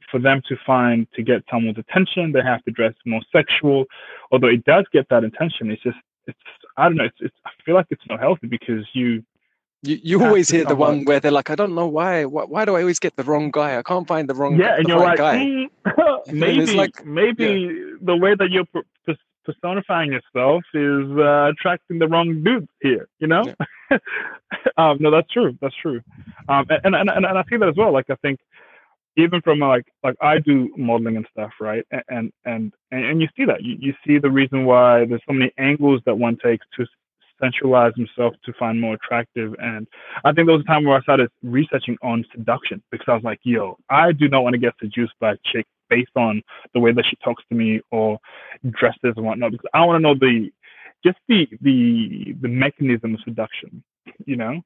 for them to find, to get someone's attention, they have to dress more sexual although it does get that attention, it's just it's I don't know, it's, it's I feel like it's not healthy because you You, you always hear the one where they're like, I don't know why. Why, why do I always get the wrong guy? I can't find the wrong yeah, and you're right like guy. "Mm, maybe like- maybe the way that you're personifying yourself is uh, attracting the wrong dude here, you know? um, no, that's true. That's true. Um, and, and, and, and I see that as well. Like I think even from like like I do modeling and stuff, right? And and and, and you see that you, you see the reason why there's so many angles that one takes to sensualize himself to find more attractive. And I think there was a time where I started researching on seduction because I was like, yo, I do not want to get seduced by a chick based on the way that she talks to me or dresses and whatnot because I want to know the just the the the mechanism of seduction, you know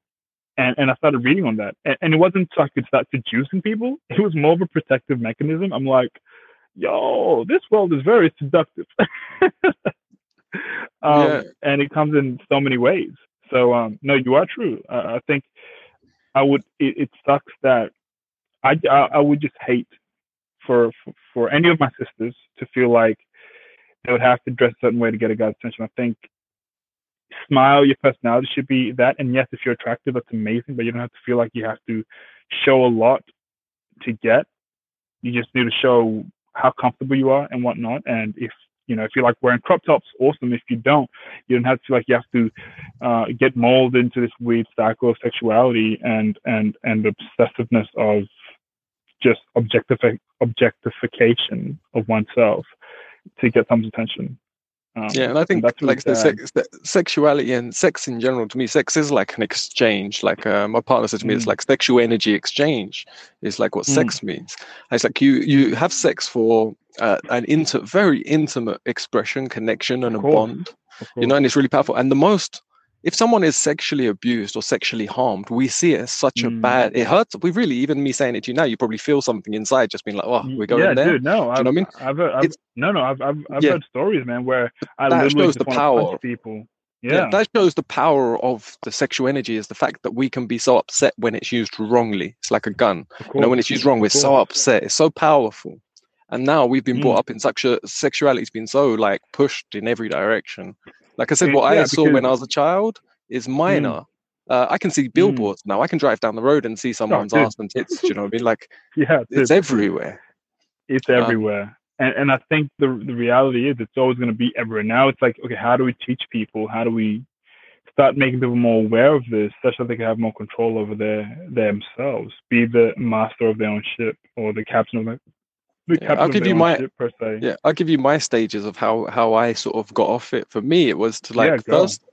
and and I started reading on that, and, and it wasn't so I could start seducing people. It was more of a protective mechanism. I'm like, yo, this world is very seductive, um, Yeah. and it comes in so many ways. So um, no, you are true. I, I think I would. It, it sucks that I, I I would just hate for, for for any of my sisters to feel like they would have to dress a certain way to get a guy's attention. I think smile, your personality should be that. And yes, if you're attractive, that's amazing, but you don't have to feel like you have to show a lot to get. You just need to show how comfortable you are and whatnot. And if you know, if you like wearing crop tops, awesome. If you don't, you don't have to feel like you have to uh, get molded into this weird cycle of sexuality and and and obsessiveness of just objectifi- objectification of oneself. to get someone's attention. Um, yeah, and I think that's like the, sex, the, sexuality and sex in general to me, sex is like an exchange. Like uh, my partner said to me, mm. it's like sexual energy exchange. Is like what mm. sex means. It's like you you have sex for uh, an inter very intimate expression, connection, and a bond. You know, and it's really powerful. And the most if someone is sexually abused or sexually harmed, we see it as such mm. a bad. It hurts. We really, even me saying it to you now, you probably feel something inside, just being like, "Oh, we're going yeah, there." Dude, no, I've, you know I mean? I've, I've, no, no, I've, I've, I've yeah. heard stories, man, where I that literally shows the power. people. Yeah. yeah. that shows the power of the sexual energy is the fact that we can be so upset when it's used wrongly. It's like a gun. You know, when it's used wrong, we're so upset. It's so powerful. And now we've been mm. brought up in such a sexuality's been so like pushed in every direction. Like I said, what yeah, I saw when I was a child is hmm. minor. Mm. Uh, I can see hmm. billboards mm. now. I can drive down the road and see someone's oh, ass and tits. you know what I mean? Like, yeah, it's everywhere. It's um, everywhere. And, and I think the the reality is it's always going to be everywhere. Now it's like, okay, how do we teach people? How do we start making people more aware of this, such that they can have more control over their themselves, be the master of their own ship or the captain of their yeah, I'll give you my yeah. I'll give you my stages of how how I sort of got off it. For me, it was to like yeah, first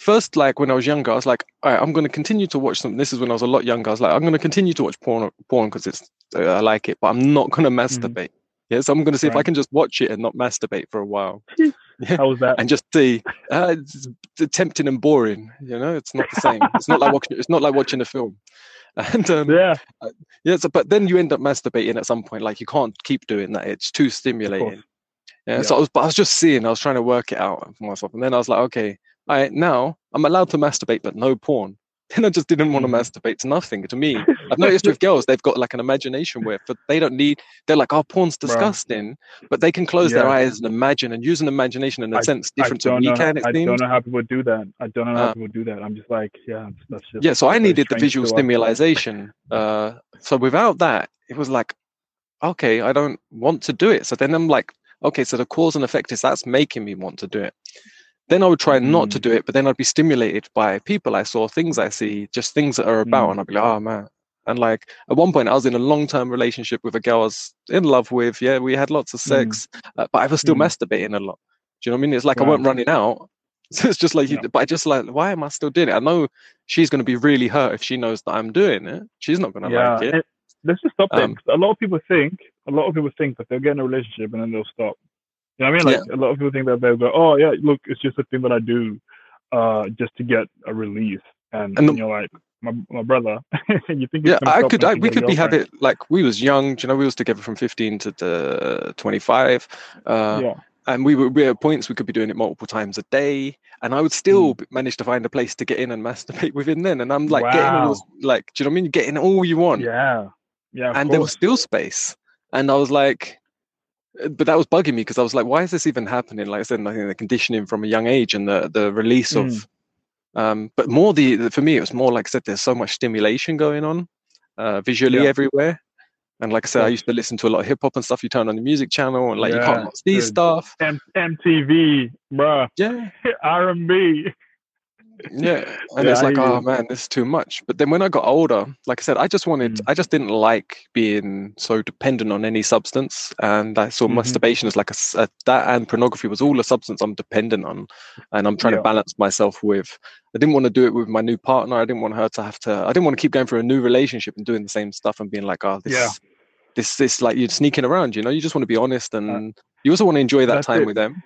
first, like when I was younger, I was like, all right, I'm going to continue to watch something. This is when I was a lot younger. I was like, I'm going to continue to watch porn, porn because it's uh, I like it, but I'm not going to mm-hmm. masturbate. Mm. Yeah, so I'm going to see right. if I can just watch it and not masturbate for a while. Yeah. How was that? And just see, uh, it's, it's tempting and boring. You know, it's not the same. it's not like watching. It's not like watching a film. And um, yeah, uh, yeah. So, but then you end up masturbating at some point. Like you can't keep doing that. It's too stimulating. Yeah, yeah. So I was, but I was just seeing. I was trying to work it out for myself, and then I was like, okay, I now I'm allowed to masturbate, but no porn. Then I just didn't want to mm. masturbate to nothing. To me, I've noticed with girls, they've got like an imagination where but they don't need. They're like, "Oh, porn's disgusting," Bro. but they can close yeah. their eyes and imagine and use an imagination in a I, sense different to me. Can it I seems? don't know how people do that. I don't know how uh, people do that. I'm just like, yeah, that's just yeah. So I needed the visual stimulation. Uh, so without that, it was like, okay, I don't want to do it. So then I'm like, okay, so the cause and effect is that's making me want to do it. Then I would try not mm. to do it, but then I'd be stimulated by people I saw, things I see, just things that are about, mm. and I'd be like, oh man. And like at one point, I was in a long term relationship with a girl I was in love with. Yeah, we had lots of mm. sex, mm. uh, but I was still mm. masturbating a lot. Do you know what I mean? It's like. I wasn't running out. So it's just like, yeah. but I just like, why am I still doing it? I know she's going to be really hurt if she knows that I'm doing it. She's not going to yeah. like it. let's just stop um, there. A lot of people think, a lot of people think that they'll get in a relationship and then they'll stop. You know what I mean? Like yeah. a lot of people think that they'll go, "Oh yeah, look, it's just a thing that I do, uh, just to get a release." And, and, the, and you're like, my, my brother. you think? Yeah, I could. I, we could be it like we was young. You know, we was together from 15 to the 25. Uh, yeah. And we were, we at points we could be doing it multiple times a day, and I would still mm. manage to find a place to get in and masturbate within then. And I'm like wow. getting all like, do you know what I mean? Getting all you want. Yeah, yeah. And course. there was still space, and I was like, but that was bugging me because I was like, why is this even happening? Like I said, I think the conditioning from a young age and the the release mm. of, um, but more the, the, for me it was more like I said, there's so much stimulation going on, uh, visually yeah. everywhere, and like I said, I used to listen to a lot of hip hop and stuff. You turn on the music channel and like yeah, you can't see dude. stuff. M- MTV, bruh. Yeah. R and B yeah and yeah, it's like oh man this is too much but then when i got older like i said i just wanted mm. i just didn't like being so dependent on any substance and i saw mm-hmm. masturbation as like a, a, that and pornography was all a substance i'm dependent on and i'm trying yeah. to balance myself with i didn't want to do it with my new partner i didn't want her to have to i didn't want to keep going through a new relationship and doing the same stuff and being like oh this yeah. this this like you're sneaking around you know you just want to be honest and uh, you also want to enjoy that time it. with them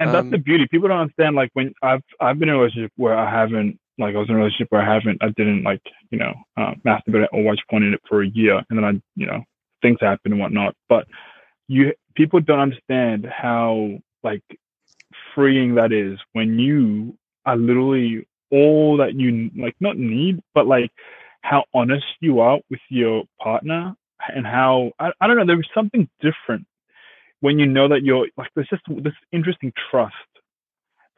and that's the um, beauty. People don't understand. Like when I've I've been in a relationship where I haven't like I was in a relationship where I haven't I didn't like you know uh, masturbate or watch porn in it for a year, and then I you know things happen and whatnot. But you people don't understand how like freeing that is when you are literally all that you like not need, but like how honest you are with your partner and how I, I don't know there was something different when you know that you're like there's just this interesting trust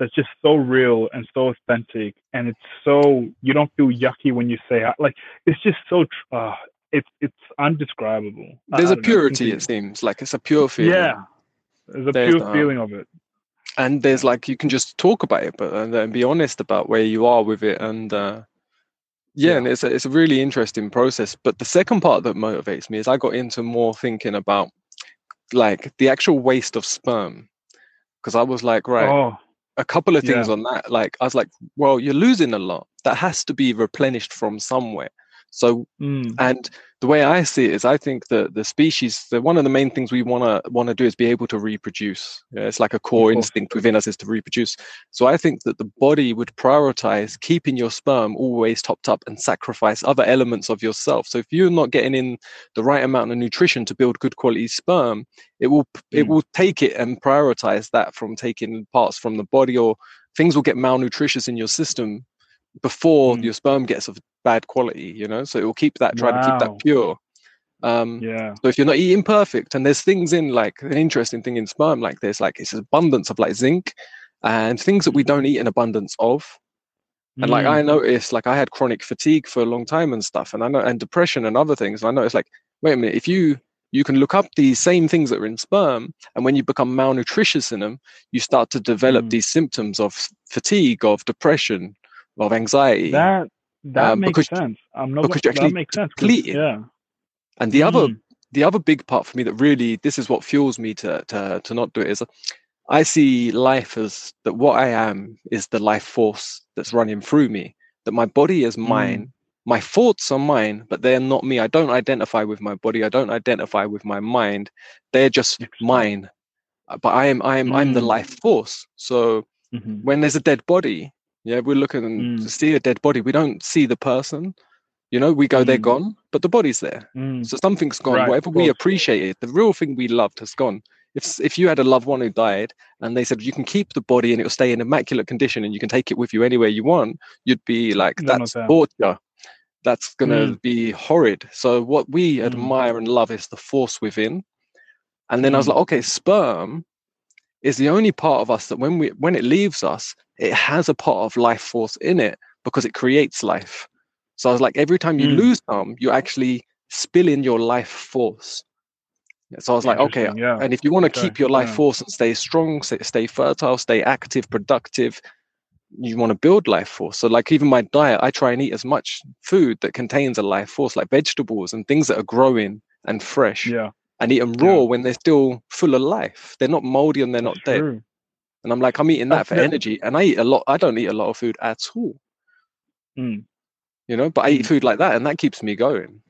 that's just so real and so authentic and it's so you don't feel yucky when you say like it's just so uh, it's it's undescribable. There's a purity know, it seems like it's a pure feeling. Yeah there's a there's pure the, feeling of it. and there's like you can just talk about it but and, and be honest about where you are with it and uh yeah, yeah, and it's a, it's a really interesting process. But the second part that motivates me is I got into more thinking about like the actual waste of sperm. Because I was like, right, Oh, a couple of things Yeah. on that. Like I was like, well, you're losing a lot. That has to be replenished from somewhere. So mm, and the way I see it is, I think that the species, the one of the main things we want to want to do is be able to reproduce. Yeah, it's like a core instinct within us is to reproduce. So I think that the body would prioritize keeping your sperm always topped up and sacrifice other elements of yourself. So if you're not getting in the right amount of nutrition to build good quality sperm, it will it Mm. will take it and prioritize that from taking parts from the body or things will get malnutritious in your system before Mm. your sperm gets of bad quality, you know. So it will keep that, try to keep that pure. Um, yeah. so if you're not eating perfect, and there's things in like an interesting thing in sperm, like there's like it's abundance of like zinc and things that we don't eat in abundance of. And like Mm, I noticed, like I had chronic fatigue for a long time and stuff, and I know and depression and other things. And I noticed, like, wait a minute, if you you can look up these same things that are in sperm, and when you become malnutritious in them, you start to develop Mm. these symptoms of fatigue, of depression, of anxiety. that that um, makes sense. I'm not. because you're actually that makes sense. Yeah. and the other Mm, the other big part for me that really this is what fuels me to to to not do it is I see life as that what I am is the life force that's running through me. That my body is mine. My thoughts are mine, but they're not me. I don't identify with my body. I don't identify with my mind. They're just mine. Uh, But I am I am I'm the Mm. life force. So mhm. when there's a dead body, yeah, we're looking Mm. to see a dead body. We don't see the person. You know, we go, they're Mm. gone, but the body's there. Mm, So something's gone. Right, Whatever we appreciated, the real thing we loved has gone. If if you had a loved one who died and they said you can keep the body and it'll stay in immaculate condition and you can take it with you anywhere you want, you'd be like, that's that. torture. That's gonna Mm. be horrid. So what we Mm. admire and love is the force within. And then I was Mm. like, okay, sperm is the only part of us that when we when it leaves us, it has a part of life force in it because it creates life. So I was like, every time you Mm. lose some, you actually spill in your life force. So I was like, okay, yeah. and if you want to Okay, keep your life yeah. force and stay strong, stay, stay fertile, stay active, productive, you want to build life force. So like even my diet, I try and eat as much food that contains a life force, like vegetables and things that are growing and fresh, Yeah. And eat them Yeah. raw when they're still full of life. They're not moldy and they're not that's dead. true. And I'm like, I'm eating that for yeah. energy, and I eat a lot. I don't eat a lot of food at all, Mm. you know. But I eat Mm. food like that, and that keeps me going.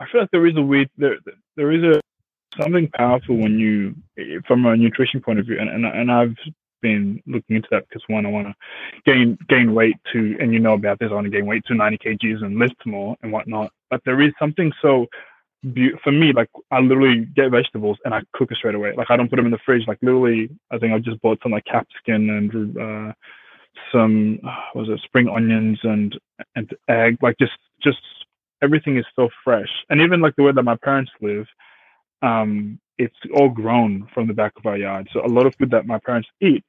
I feel like there is a weird there there is a something powerful when you from a nutrition point of view and and, and I've been looking into that because one I want to gain gain weight to and you know about this I want to gain weight to 90 kgs and lift more and whatnot but there is something so be- for me like I literally get vegetables and I cook it straight away like I don't put them in the fridge like literally I think I just bought some like capsicum and uh some uh, was it spring onions and and egg like just just everything is so fresh. And even like the way that my parents live, um, it's all grown from the back of our yard. So a lot of food that my parents eat,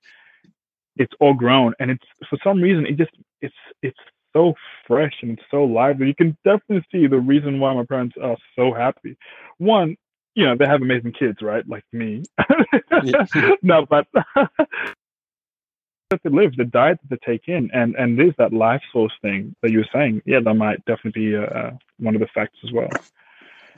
it's all grown, and it's for some reason it just it's it's so fresh and so lively. You can definitely see the reason why my parents are so happy. One, you know, they have amazing kids, right? Like me. No, but that they live, the diet that they take in, and and there's that life source thing that you were saying. Yeah, that might definitely be uh, uh, one of the facts as well.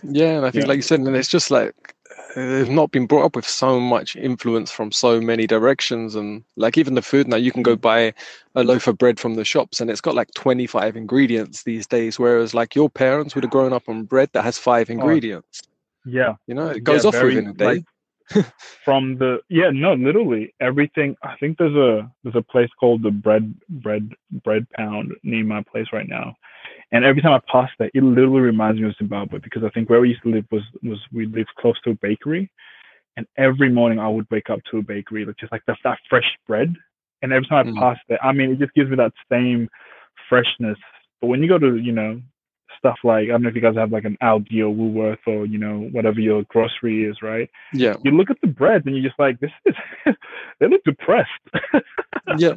Yeah, and I think, Yeah. like you said, and it's just like they've not been brought up with so much influence from so many directions, and like even the food now, you can go mm. buy a loaf of bread from the shops, and it's got like twenty five ingredients these days. Whereas like your parents would have grown up on bread that has five oh, ingredients. Yeah, You know, it goes Yeah, off very, within a day. like, from the yeah, no, literally everything. I think there's a there's a place called the bread bread bread pound near my place right now, and every time I pass there, it literally reminds me of Zimbabwe because I think where we used to live was was we lived close to a bakery, and every morning I would wake up to a bakery, like just like that that fresh bread, and every time I Mm. pass there, I mean, it just gives me that same freshness. But when you go to you know stuff like I don't know if you guys have like an Aldi or Woolworth or you know whatever your grocery is, right? yeah, You look at the bread and you're just like, this is they look depressed. yeah,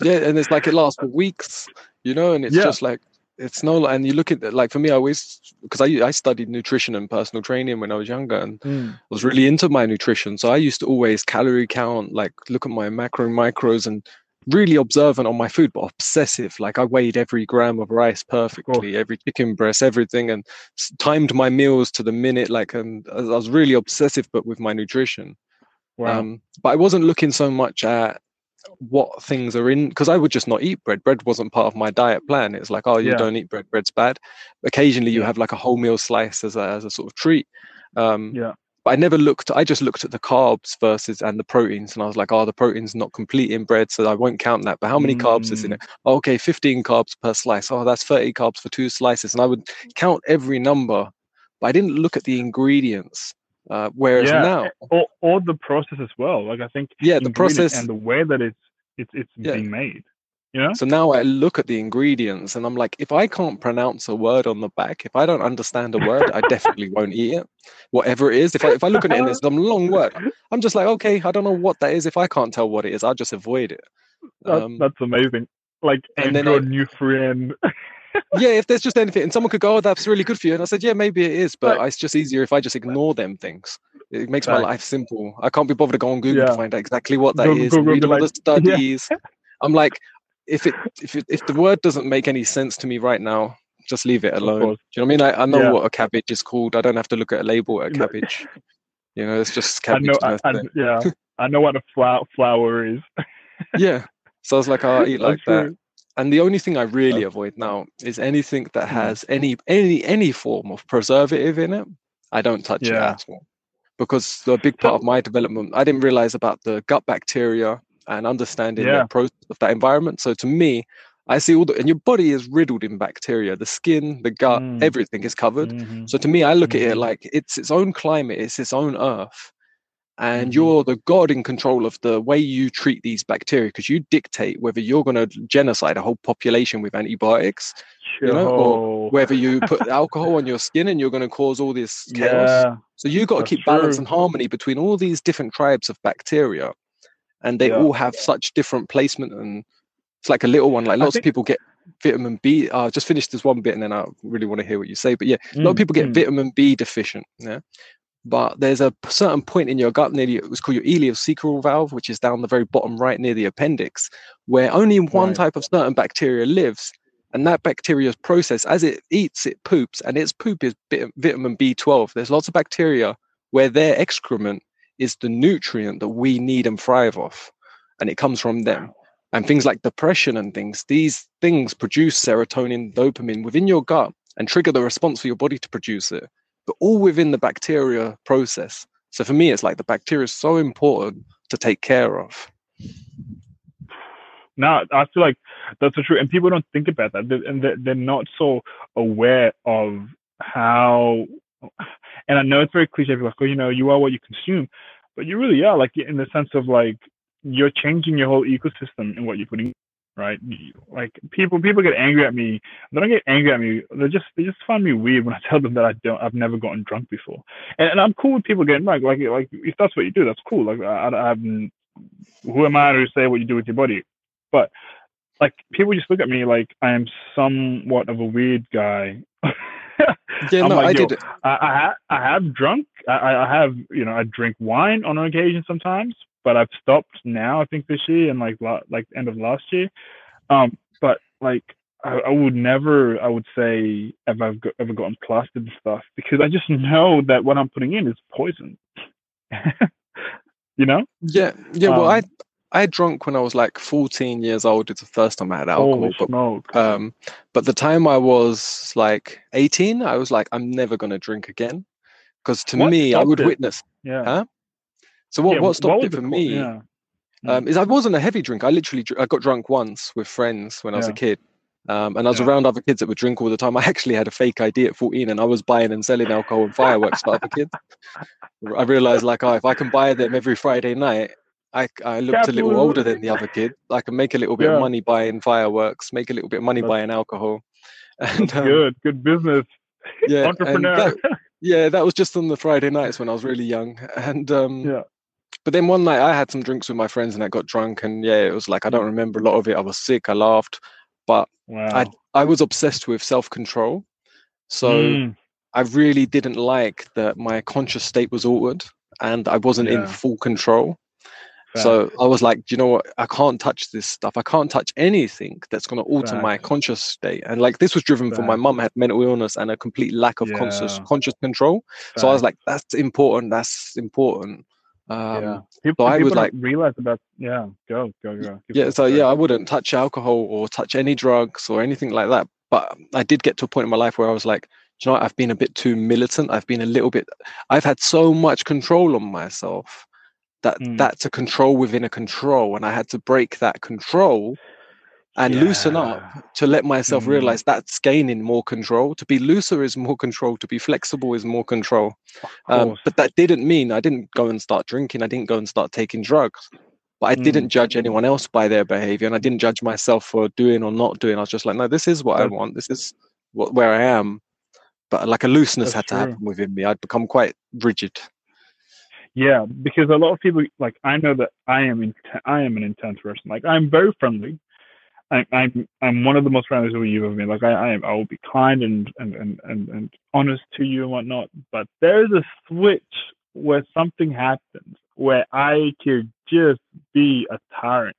yeah, and it's like it lasts for weeks, you know, and it's Yeah. just like it's no, and you look at it, like for me, I always because I I studied nutrition and personal training when I was younger, and Mm. I was really into my nutrition. So I used to always calorie count, like look at my macro and micros and really observant on my food, but obsessive. Like I weighed every gram of rice perfectly, every chicken breast, everything, and timed my meals to the minute. Like, and I was really obsessive, but with my nutrition. Wow. Um, but I wasn't looking so much at what things are in because I would just not eat bread. Bread wasn't part of my diet plan. It's like, oh, you yeah. don't eat bread. Bread's bad. Occasionally, you have like a wholemeal slice as a, as a sort of treat. Um, yeah. But I never looked. I just looked at the carbs versus and the proteins, and I was like, oh, the protein's not complete in bread, so I won't count that. But how many mm. carbs is in it? Oh, okay, 15 carbs per slice. Oh, that's 30 carbs for two slices, and I would count every number, but I didn't look at the ingredients. Uh, whereas yeah, now, or, or the process as well. Like I think, yeah, the process and the way that it's it's it's yeah. being made. You know? So now I look at the ingredients and I'm like, if I can't pronounce a word on the back, if I don't understand a word, I definitely won't eat it. Whatever it is. If I if I look at it and it's some long word, I'm just like, okay, I don't know what that is. If I can't tell what it is, I'll just avoid it. Um, that's, that's amazing. Like and then a new friend. Yeah, if there's just anything, and someone could go, "Oh, that's really good for you," and I said, "Yeah, maybe it is," but it's just easier if I just ignore them things. It makes my life simple. I can't be bothered to go on Google yeah. to find out exactly what that Google, is. Google, read all like, the studies. Yeah. I'm like, if it if it, if the word doesn't make any sense to me right now, just leave it alone. Do you know what I mean? I, I know yeah. what a cabbage is called. I don't have to look at a label at a cabbage. you know, it's just cabbage. I know, I, I, yeah, I know what a flower flower is. yeah, so I was like, oh, I'll eat like that. And the only thing I really avoid now is anything that hmm. has any any any form of preservative in it. I don't touch yeah. it at all because the big part of my development, I didn't realize about the gut bacteria and understanding yeah. the process of that environment. So to me, I see all the and your body is riddled in bacteria. The skin, the gut, mm. everything is covered. Mm-hmm. So to me, I look mm-hmm. at it mm-hmm. like it's its own climate, it's its own earth and mm-hmm. you're the god in control of the way you treat these bacteria because you dictate whether you're going to genocide a whole population with antibiotics sure. you know or whether you put alcohol on your skin and you're going to cause all this chaos yeah, so you've got to keep true. balance and harmony between all these different tribes of bacteria and they yeah. all have such different placement and it's like a little one like lots think- of people get vitamin B. I uh, just finished this one bit and then I really want to hear what you say. But yeah, a lot of mm, people get mm. vitamin B deficient. Yeah but there's a certain point in your gut near the, it was called your ileocecal valve, which is down the very bottom right near the appendix, where only one right. type of certain bacteria lives. And that bacteria's process, as it eats, it poops, and its poop is vitamin B12. There's lots of bacteria where their excrement is the nutrient that we need and thrive off, and it comes from them. And things like depression and things, these things produce serotonin, dopamine within your gut and trigger the response for your body to produce it but all within the bacteria process. So for me, it's like the bacteria is so important to take care of. No, I feel like that's so true, and people don't think about that, they're, and they're not so aware of how. And I know it's very cliche, like, oh, you know, you are what you consume, but you really are, like, in the sense of like you're changing your whole ecosystem and what you're putting right? Like people, people get angry at me. They don't get angry at me. They just, they just find me weird when I tell them that I don't, I've never gotten drunk before. And, and I'm cool with people getting drunk. Like, like if that's what you do, that's cool. Like, I, I have, who am I to say what you do with your body? But like, people just look at me like I am somewhat of a weird guy. yeah, no, like, I did. I, I, ha- I have drunk. I, I have, you know, I drink wine on occasion sometimes, but I've stopped now. I think this year and like like end of last year. Um, but like I, I, would never, I would say, ever I've got, ever gotten plastered and stuff because I just know that what I'm putting in is poison. you know? Yeah, yeah. Well, um, I I drunk when I was like 14 years old. It's the first time I had alcohol. But, smoke. um, but the time I was like 18, I was like, I'm never gonna drink again because to what me, I would it? witness. Yeah. Huh? So what, yeah, what stopped what it for me yeah. um, is I wasn't a heavy drinker. I literally I got drunk once with friends when I was yeah. a kid. Um, and I was around other kids that would drink all the time. I actually had a fake ID at 14 and I was buying and selling alcohol and fireworks for other kids. I realized like, oh, if I can buy them every Friday night, I, I looked a little older than the other kid. I can make a little bit of money buying fireworks, make a little bit of money That's, buying alcohol. And, um, good, good business. Yeah, entrepreneur. That, yeah, that was just on the Friday nights when I was really young. And um, yeah but then one night I had some drinks with my friends and I got drunk and yeah, it was like I don't remember a lot of it. I was sick, I laughed, but wow. I I was obsessed with self control. So mm. I really didn't like that my conscious state was altered and I wasn't yeah. in full control. So I was like, "Do you know what? I can't touch this stuff. I can't touch anything that's going to alter my conscious state. And like this was driven from my mum had mental illness and a complete lack of conscious Yeah. conscious control. So I was like, that's important. That's important. Um, yeah. People, I people would like- realize about yeah. Go go go. Give yeah so yeah i wouldn't touch alcohol or touch any drugs or anything like that but i did get to a point in my life where i was like you know what? i've been a bit too militant i've been a little bit i've had so much control on myself that Mm. that's a control within a control and i had to break that control and loosen up to let myself Mm. realize that's gaining more control to be looser is more control to be flexible is more control um, but that didn't mean I didn't go and start drinking. I didn't go and start taking drugs. But I Mm. didn't judge anyone else by their behavior, and I didn't judge myself for doing or not doing. I was just like, no, this is what I want. This is what where I am. But like a looseness had to true. happen within me. I'd become quite rigid. Yeah, because a lot of people like I know that I am in, I am an intense person. Like I'm very friendly. I'm I'm one of the most friendly people you've ever been. Like I, I I will be kind and and, and, and and honest to you and whatnot. But there's a switch where something happens where I could just be a tyrant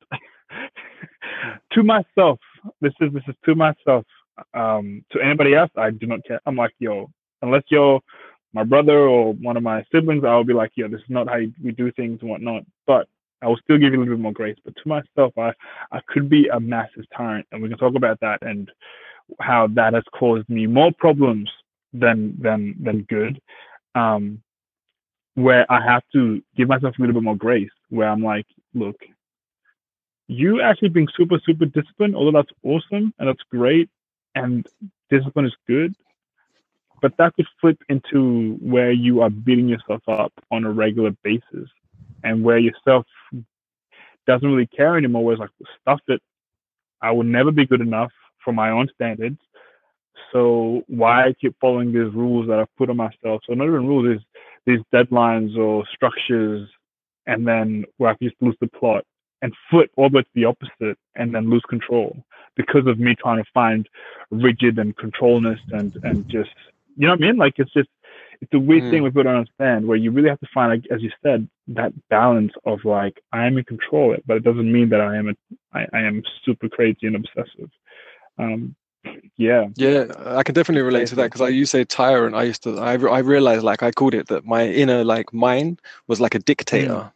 to myself. This is this is to myself. Um, to anybody else, I do not care. I'm like, yo, unless you're my brother or one of my siblings, I'll be like, yo, this is not how we do things and whatnot. But I will still give you a little bit more grace. But to myself, I, I could be a massive tyrant. And we can talk about that and how that has caused me more problems than than than good. Um, where I have to give myself a little bit more grace, where I'm like, look, you actually being super, super disciplined, although that's awesome and that's great, and discipline is good, but that could flip into where you are beating yourself up on a regular basis and where yourself doesn't really care anymore it's like stuff it i will never be good enough for my own standards so why I keep following these rules that i've put on myself so not even rules is these deadlines or structures and then where i just lose the plot and flip all the way to the opposite and then lose control because of me trying to find rigid and controlness and and just you know what I mean? Like it's just it's a weird Mm. thing we don't understand where you really have to find, like, as you said, that balance of like I am in control, but it doesn't mean that I am a, I, I am super crazy and obsessive. Um, yeah, Yeah, I can definitely relate to that because I you say tyrant. I used to I, I realized like I called it that my inner like mind was like a dictator.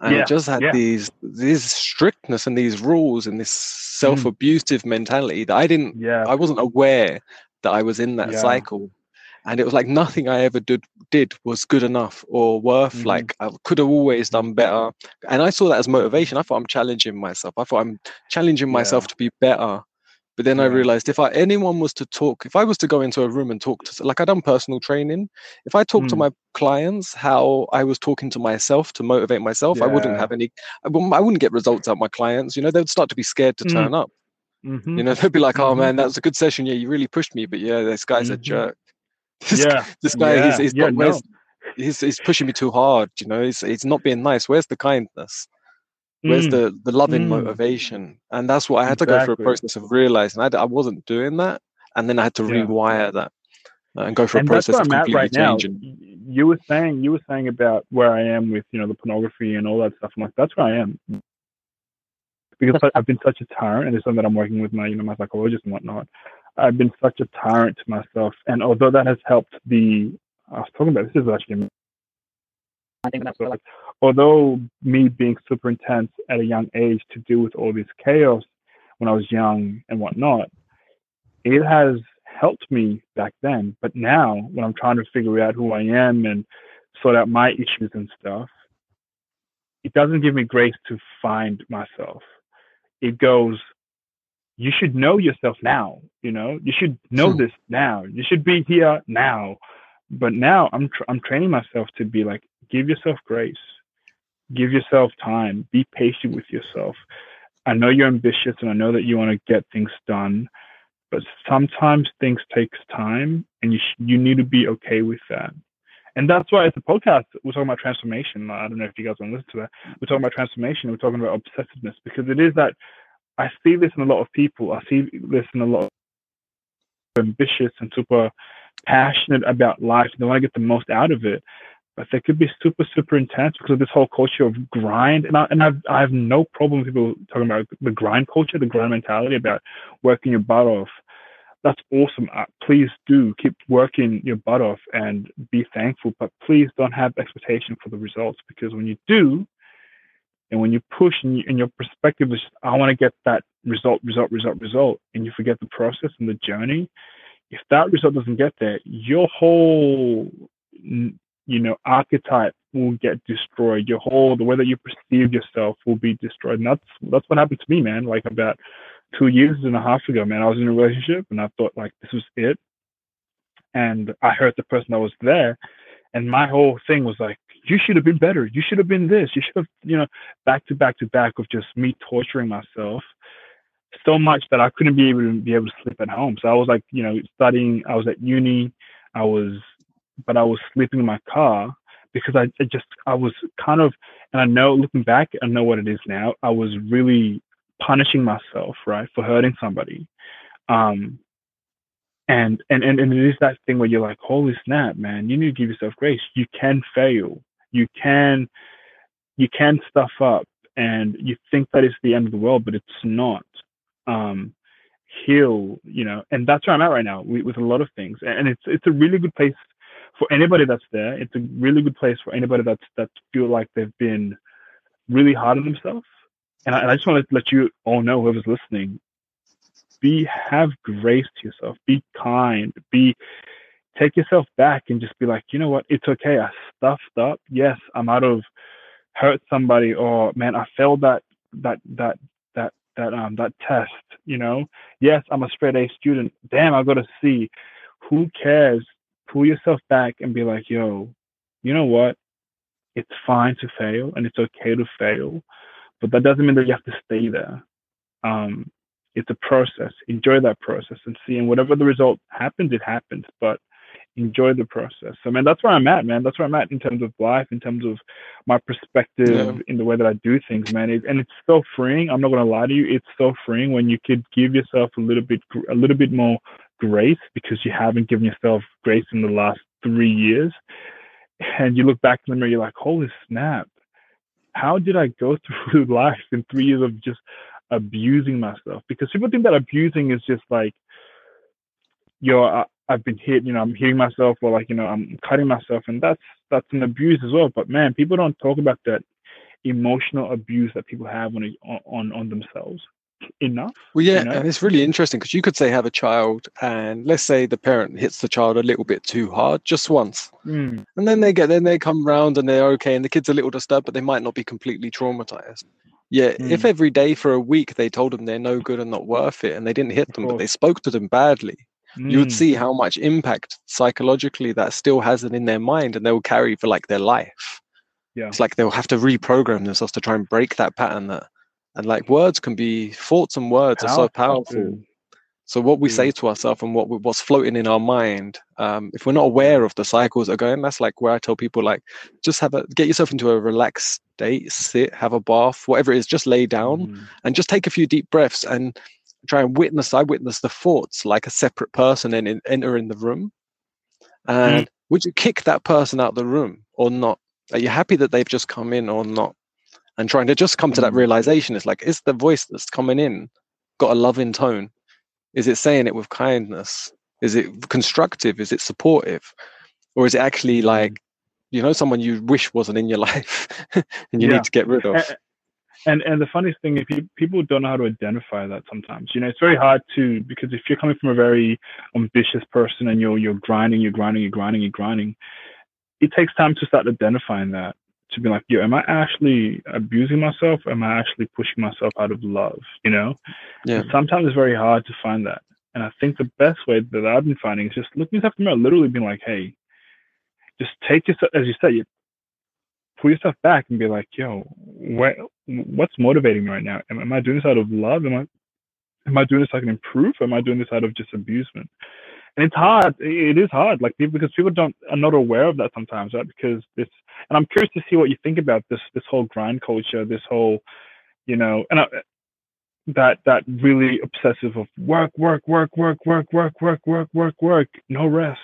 And Yeah, it just had yeah. these these strictness and these rules and this self abusive mentality that I didn't yeah, I wasn't aware that I was in that Yeah. cycle. And it was like nothing I ever did did was good enough or worth Mhm. like I could have always done better. And I saw that as motivation. I thought I'm challenging myself. I thought I'm challenging myself Yeah. to be better. But then I realized if I anyone was to talk, if I was to go into a room and talk to like I done personal training, if I talked to Mm. my clients how I was talking to myself to motivate myself, I wouldn't have any. I wouldn't, I wouldn't get results out of my clients. You know, they'd start to be scared to Mm. turn up. Mhm. You know, they'd be like, "Oh Mhm. man, that was a good session. Yeah, you really pushed me, but yeah, this guy's a Mhm. jerk. This, yeah, this guy, he's yeah, he's yeah, not. no. He's, he's pushing me too hard. You know, he's he's not being nice. Where's the kindness? Where's Mm. the the loving Mm. motivation? And that's what I had to go through a process of realizing I, I wasn't doing that, and then I had to Yeah. rewire that uh, and go through a and that's process of completely right changing. Y- You were saying you were saying about where I am with you know the pornography and all that stuff. I'm like, that's where I am because I've been such a tyrant, and it's something that I'm working with my you know my psychologist and whatnot. I've been such a tyrant to myself, and although that has helped the I was talking about this is actually I think that's what, like although me being super intense at a young age to deal with all this chaos when I was young and whatnot, it has helped me back then. But now, when I'm trying to figure out who I am and sort out my issues and stuff, it doesn't give me grace to find myself. It goes, you should know yourself now. You know, you should know Hmm. this now. You should be here now. But now I'm tr- I'm training myself to be like, give yourself grace, give yourself time, be patient with yourself. I know you're ambitious and I know that you want to get things done, but sometimes things takes time and you sh- you need to be okay with that and that's why it's a podcast we're talking about transformation i don't know if you guys want to listen to that we're talking about transformation we're talking about obsessiveness because it is that i see this in a lot of people i see this in a lot of ambitious and super passionate about life they want to get the most out of it but they could be super, super intense because of this whole culture of grind. And I and I've I have no problem with people talking about the grind culture, the grind mentality about working your butt off. That's awesome. Uh, please do keep working your butt off and be thankful, but please don't have expectation for the results because when you do, and when you push and, you, and your perspective is, I want to get that result, result, result, result, and you forget the process and the journey, if that result doesn't get there, your whole, you know, archetype will get destroyed. Your whole, the way that you perceive yourself will be destroyed. And that's, that's what happened to me, man. Like about two years and a half ago, man, I was in a relationship and I thought like this was it. And I heard the person that was there and my whole thing was like, you should have been better. You should have been this. You should have, you know, back to back to back of just me torturing myself so much that I couldn't be able to be able to sleep at home. So I was like, you know, studying. I was at uni. I was, but I was sleeping in my car because I, I just I was kind of, and I know looking back, I know what it is now. I was really punishing myself, right, for hurting somebody. Um, and and and, and it is that thing where you're like holy snap man you need to give yourself grace you can fail you can you can stuff up and you think that it's the end of the world but it's not. Um heal you know and that's where i'm at right now with, with a lot of things. And it's it's a really good place for anybody that's there. It's a really good place for anybody that's that feel like they've been really hard on themselves. And I, and I just want to let you all know whoever's listening be have grace to yourself. Be kind. Be take yourself back and just be like you know what? It's okay. I stuffed up yes i might have hurt somebody or man i failed that that that that that um that test you know? Yes i'm a straight a student. Damn i got a c who cares? Pull yourself back and be like yo you know what? It's fine to fail and it's okay to fail but that doesn't mean that you have to stay there. Um it's a process. Enjoy that process and see, and whatever the result happens, it happens. But enjoy the process. So, man, that's where I'm at, man. That's where I'm at in terms of life, in terms of my perspective, yeah. in the way that I do things, man. It, and it's so freeing. I'm not gonna lie to you. It's so freeing when you could give yourself a little bit, a little bit more grace because you haven't given yourself grace in the last three years. And you look back in the mirror, you're like, holy snap. How did I go through life in three years of just abusing myself because people think that abusing is just like yo I, uh, i've been hit you know i'm hitting myself or like you know i'm cutting myself and that's that's an abuse as well but man people don't talk about that emotional abuse that people have on on on themselves enough well yeah you know? and it's really interesting because you could say have a child and let's say the parent hits the child a little bit too hard just once mm. and then they get then they come round and they're okay and the kid's a little disturbed but they might not be completely traumatized yeah, mm. if every day for a week they told them they're no good and not worth it, and they didn't hit them, but they spoke to them badly, mm. you would see mm. how much impact psychologically that still has it in their mind, and they will carry for like their life. Yeah, it's like they'll have to reprogram themselves to try and break that pattern. That and like words can be thoughts and words powerful, are so powerful. So what we say to ourselves and what what's floating in our mind, um, if we're not aware of the cycles that are going, that's like where I tell people like just have a get yourself into a relaxed state, sit, have a bath, whatever it is, just lay down mm. and just take a few deep breaths and try and witness. I witness the thoughts like a separate person and in, enter in the room. And mm. would you kick that person out the room or not? Are you happy that they've just come in or not? And trying to just come to that mm. realization is like, is the voice that's coming in got a loving tone? Is it saying it with kindness? Is it constructive? Is it supportive? Or is it actually mm. like, you know, someone you wish wasn't in your life and you yeah. need to get rid of? And and the funniest thing, is people don't know how to identify that sometimes, you know, it's very hard to because if you're coming from a very ambitious person and you're you're grinding, you're grinding, you're grinding, you're grinding, it takes time to start identifying that to be like, yo, am I actually abusing myself? Am I actually pushing myself out of love? You know? Yeah. And sometimes it's very hard to find that. And I think the best way that I've been finding is just looking yourself in the mirror, literally being like, hey, just take yourself, as you said, you pull yourself back and be like, yo, what, what's motivating me right now? Am, am I doing this out of love? Am I, am I doing this so I can improve? Am I doing this out of just abusement? and it's hard. It is hard, like because people don't are not aware of that sometimes, right? Because this, and I'm curious to see what you think about this this whole grind culture, this whole, you know, and I, that that really obsessive of work, work, work, work, work, work, work, work, work, work, no rest.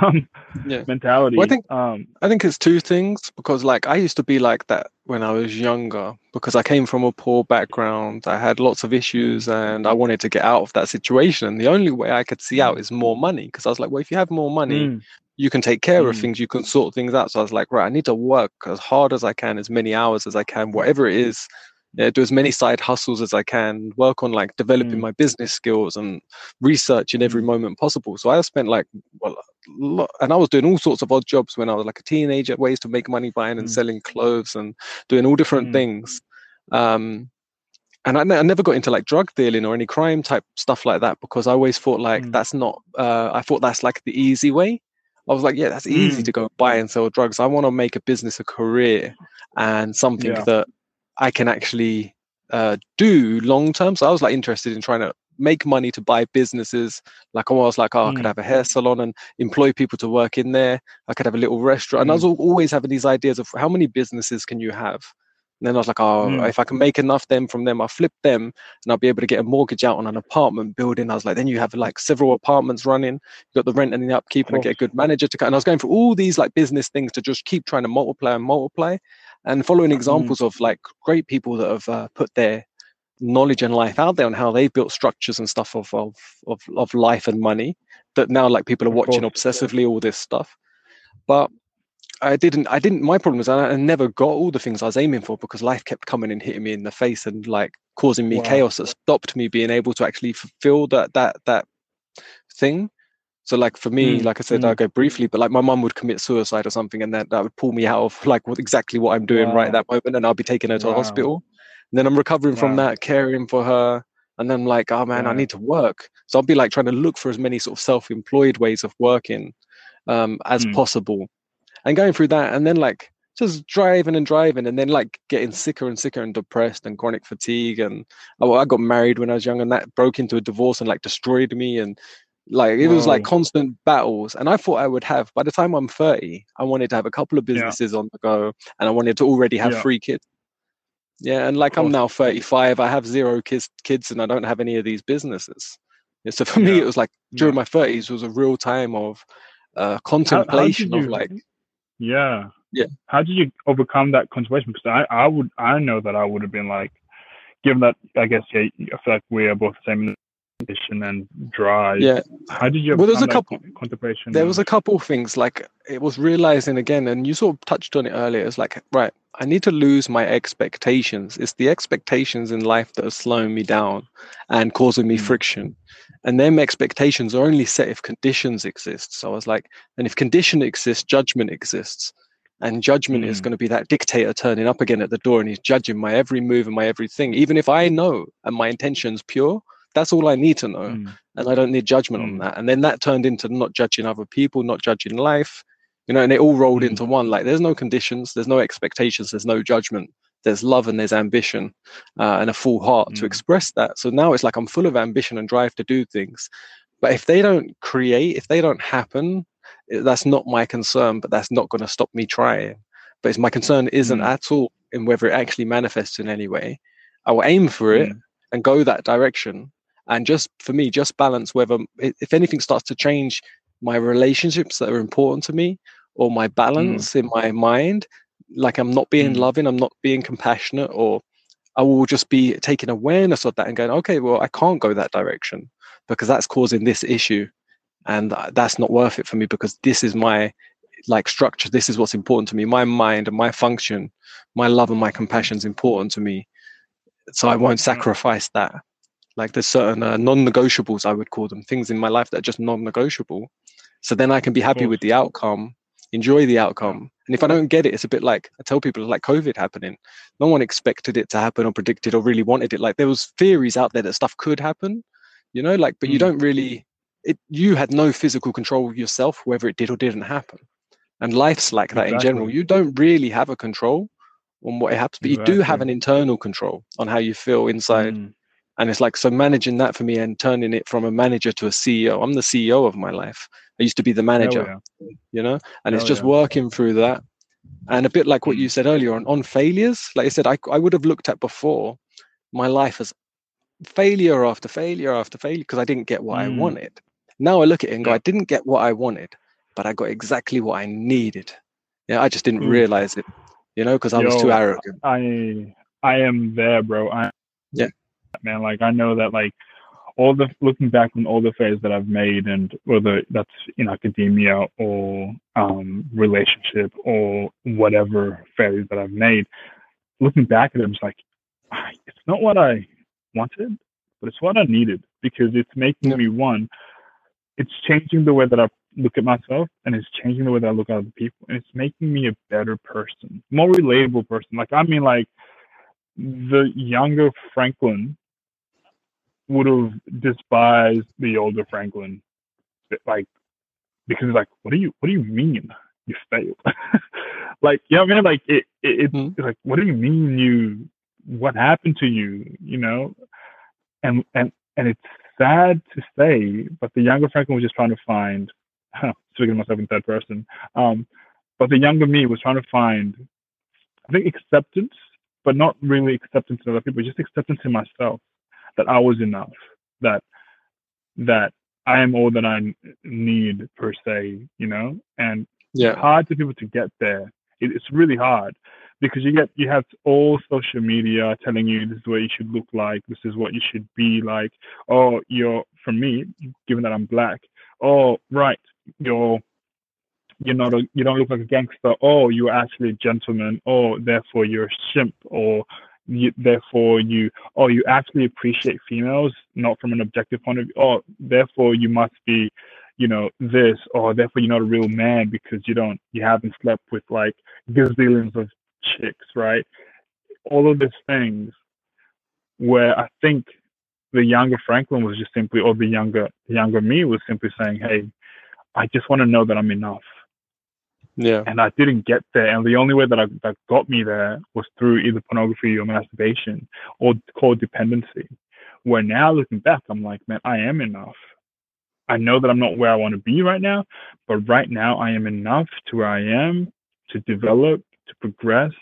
Um, Yeah. mentality. Well, I think- um, I think it's two things because like I used to be like that when I was younger because I came from a poor background. I had lots of issues and I wanted to get out of that situation. And the only way I could see out is more money because I was like, well, if you have more money, mm, you can take care of Mm. things, you can sort things out. So I was like, right, I need to work as hard as I can, as many hours as I can, whatever it is. Yeah, do as many side hustles as I can, work on like developing Mm. my business skills and research in every Mm. moment possible. So I spent like, well, lo- and I was doing all sorts of odd jobs when I was like a teenager, ways to make money buying and Mm. selling clothes and doing all different Mm. things. Um, and I, I never got into like drug dealing or any crime type stuff like that because I always thought like Mm. that's not. Uh, I thought that's like the easy way. I was like, yeah, that's easy Mm. to go buy and sell drugs. I want to make a business a career and something Yeah. that I can actually uh, do long term. So I was like interested in trying to make money to buy businesses. Like I was like, oh, I could Mm. have a hair salon and employ people to work in there. I could have a little restaurant. And I was always having these ideas of how many businesses can you have? And then I was like, oh, Mm. if I can make enough them from them, I'll flip them and I'll be able to get a mortgage out on an apartment building. I was like, then you have like several apartments running, you got the rent and the upkeep, and I get a good manager to cut. And I was going through all these like business things to just keep trying to multiply and multiply and following examples of like great people that have uh, put their knowledge and life out there on how they've built structures and stuff of of of, of life and money that now like people are watching obsessively all this stuff but I didn't. I didn't. My problem is I, I never got all the things I was aiming for because life kept coming and hitting me in the face and like causing me Wow. chaos that stopped me being able to actually fulfill that that that thing. So like for me, Mm, like I said, mm. I'll go briefly, but like my mum would commit suicide or something, and that that would pull me out of like what exactly what I'm doing right at that moment, and I'll be taking her to Wow. hospital. And then I'm recovering from that, caring for her, and then like, oh man, I need to work. So I'll be like trying to look for as many sort of self-employed ways of working um, as Mm. possible, and going through that, and then like just driving and driving, and then like getting sicker and sicker and depressed and chronic fatigue. And oh, I got married when I was young, and that broke into a divorce and like destroyed me. And like it was like constant battles. And I thought I would have by the time I'm 30, I wanted to have a couple of Yeah. businesses on the go, and I wanted to already have Yeah. three kids. Yeah, and like I'm now 35, I have zero kids, kids, and I don't have any of these businesses. Yeah, so for me, it was like during my 30s was a real time of uh, contemplation of you- like, Yeah. Yeah. How did you overcome that contemplation? Because I, I would, I know that I would have been like, given that, I guess, yeah, I feel like we are both the same condition and drive. yeah, How did you Well, there's overcome a couple- contemplation? there was a couple things like it was realizing again, and you sort of touched on it earlier. It's like, right, I need to lose my expectations. It's the expectations in life that are slowing me down and causing me Mm. friction. And them expectations are only set if conditions exist. So I was like, and if condition exists, judgment exists. And judgment is Mm. going to be that dictator turning up again at the door and he's judging my every move and my everything. Even if I know and my intention's pure, that's all I need to know Mm. and I don't need judgment on Mm. that. And then that turned into not judging other people, not judging life, you know, and it all rolled Mm. into one. Like there's no conditions, there's no expectations, there's no judgment. There's love and there's ambition uh, and a full heart to Mm. express that. So now it's like I'm full of ambition and drive to do things. But if they don't create, if they don't happen, that's not my concern, but that's not going to stop me trying. But it's, my concern isn't Mm. at all in whether it actually manifests in any way. I will aim for it Mm. and go that direction and just for me just balance whether if anything starts to change my relationships that are important to me or my balance in my mind like i'm not being Mm. loving i'm not being compassionate or i will just be taking awareness of that and going okay well i can't go that direction because that's causing this issue and that's not worth it for me because this is my like structure this is what's important to me my mind and my function my love and my compassion is important to me so i won't sacrifice that. Like there's certain uh, non-negotiables i would call them things in my life that are just non-negotiable so then i can be happy with the outcome enjoy the outcome. And if i don't get it it's a bit like i tell people it's like covid happening. No one expected it to happen or predicted or really wanted it. Like there was theories out there that stuff could happen you know like but you Mm. don't really it you had no physical control of yourself whether it did or didn't happen. And life's like that in general. You don't really have a control on what happens but you do have an internal control on how you feel inside Mm. And it's like so managing that for me and turning it from a manager to a ceo i'm the ceo of my life i used to be the manager yeah. you know and it's just yeah. working through that and a bit like what you said earlier on on failures like i said i, I would have looked at before my life as failure after failure after failure because i didn't get what i Mm. wanted now i look at it and go i didn't get what i wanted but I got exactly what I needed. Yeah, I just didn't Mm. realize it, you know, because I was too arrogant. I I am there, bro. I Yeah. Man. Like I know that like all the looking back on all the failures that I've made, and whether that's in academia or um, relationship or whatever failures that I've made, looking back at them, it's like "Ah, it's not what I wanted, but it's what I needed because it's making Yeah. me one. It's changing the way that I look at myself, and it's changing the way that I look at other people, and it's making me a better person, more relatable person. Like I mean, like the younger Franklin would have despised the older Franklin, like because it's like, what do you what do you mean you failed? like, you know what I mean? Like it, it it's Mhm. like, what do you mean you what happened to you? You know, and and and it's sad to say, but the younger Franklin was just trying to find. Speaking of myself in third person, um, but the younger me was trying to find, I think, acceptance, but not really acceptance in other people, just acceptance in myself that I was enough, that that I am all that I need per se, you know, and it's Yeah, hard for people to get there. It, it's really hard because you get you have all social media telling you this is what you should look like, this is what you should be like. Oh, you're for me, given that I'm black. Oh, right, you're you're not a you don't look like a gangster. Oh, you're actually a gentleman. Oh, therefore you're a simp. Or you, therefore you oh you actually appreciate females not from an objective point of view. Oh, therefore you must be you know this or therefore you're not a real man because you don't you haven't slept with like gazillions of chicks right all of these things where i think the younger franklin was just simply or the younger younger me was simply saying hey i just want to know that i'm enough yeah, and I didn't get there. And the only way that I, that got me there was through either pornography or masturbation or codependency. Where now looking back, I'm like, man, I am enough. I know that I'm not where I want to be right now, but right now I am enough to where I am to develop, to progress,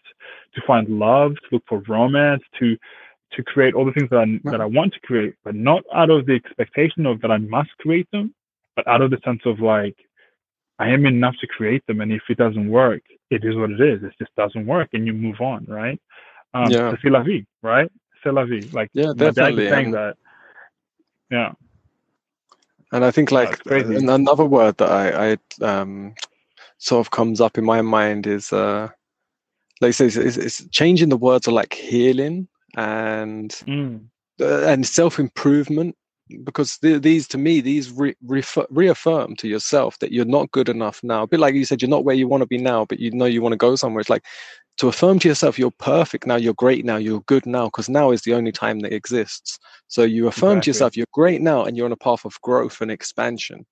to find love, to look for romance, to to create all the things that I that I want to create, but not out of the expectation of that I must create them, but out of the sense of like I am enough to create them, and if it doesn't work, it is what it is. It just doesn't work, and you move on, right? Um, Yeah. C'est la vie, right? C'est la vie. Like Yeah, definitely, was saying and- that. Yeah. and I think like another word that I, I um sort of comes up in my mind is uh like it's, it's, it's changing the words are like healing and Mm. uh, and self improvement because th- these to me these re- refer- reaffirm to yourself that you're not good enough now a bit like you said you're not where you want to be now but you know you want to go somewhere it's like to affirm to yourself you're perfect now you're great now you're good now because now is the only time that exists so you affirm Exactly. to yourself you're great now and you're on a path of growth and expansion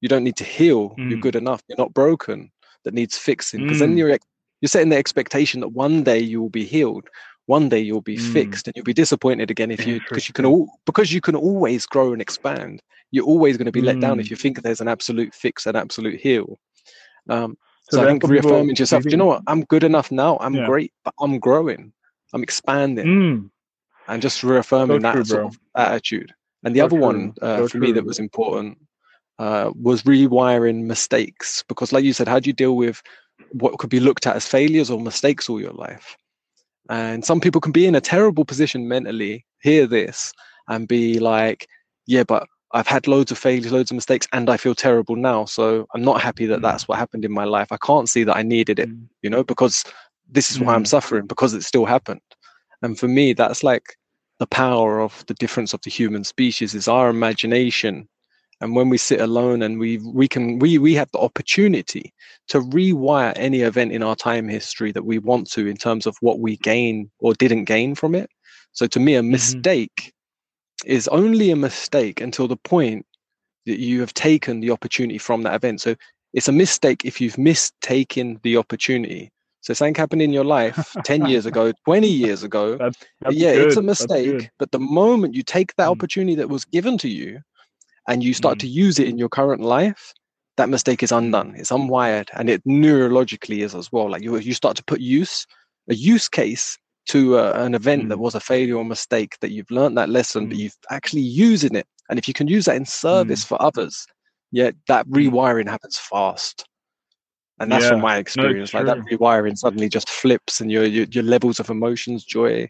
you don't need to heal you're Mm. good enough you're not broken that needs fixing because then Mm. you're ex- you're setting the expectation that one day you will be healed one day you'll be Mm. fixed and you'll be disappointed again if you because you can all because you can always grow and expand you're always going to be let down if Mm. you think there's an absolute fix an absolute heal. Um So so, i think reaffirming to yourself do you know what? I'm good enough now i'm Yeah. great but i'm growing i'm expanding. Mm. and just reaffirming that true, sort of attitude. And the So other true, one uh, so for me that was important uh, was rewiring mistakes because like you said how do you deal with what could be looked at as failures or mistakes all your life and some people can be in a terrible position mentally hear this and be like yeah but i've had loads of failures loads of mistakes and i feel terrible now so i'm not happy that Mm. that's what happened in my life i can't see that i needed it Mm. you know because this is why i'm Mm. suffering because it still happened and for me that's like the power of the difference of the human species is our imagination and when we sit alone and we we can we we have the opportunity to rewire any event in our time history that we want to in terms of what we gain or didn't gain from it. So to me a mistake is only a mistake until the point that you have taken the opportunity from that event. So it's a mistake if you've mistaken the opportunity. So something happened in your life 10 years ago 20 years ago That's, that's yeah, it's a mistake. But the moment you take that Mm. opportunity that was given to you and you start Mm. to use it in your current life, that mistake is undone. It's unwired and it neurologically is as well. Like you, you start to put use, a use case to uh, an event that Mm. was a failure or mistake that you've learned that lesson, but Mm. you've actually using it. And if you can use that in service for others, Yet that rewiring happens fast. And that's from my experience. it's like that rewiring suddenly just flips and your, your your levels of emotions, joy,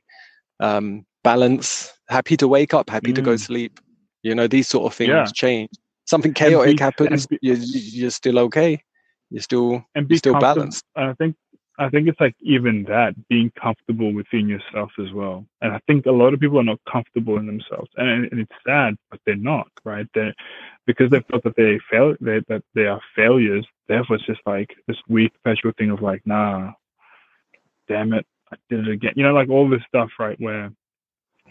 um, balance, happy to wake up, happy to go Mm. sleep. You know, these sort of things Yeah. change. Something chaotic be- happens, be- you're, you're still okay. You're still and be still balanced. And I think I think it's like even that being comfortable within yourself as well. And I think a lot of people are not comfortable in themselves, and, and it's sad, but they're not right. They because they felt that they fail, they, that they are failures. Therefore, it's just like this weird perpetual thing of like, nah, damn it, I did it again. You know, like all this stuff, right? Where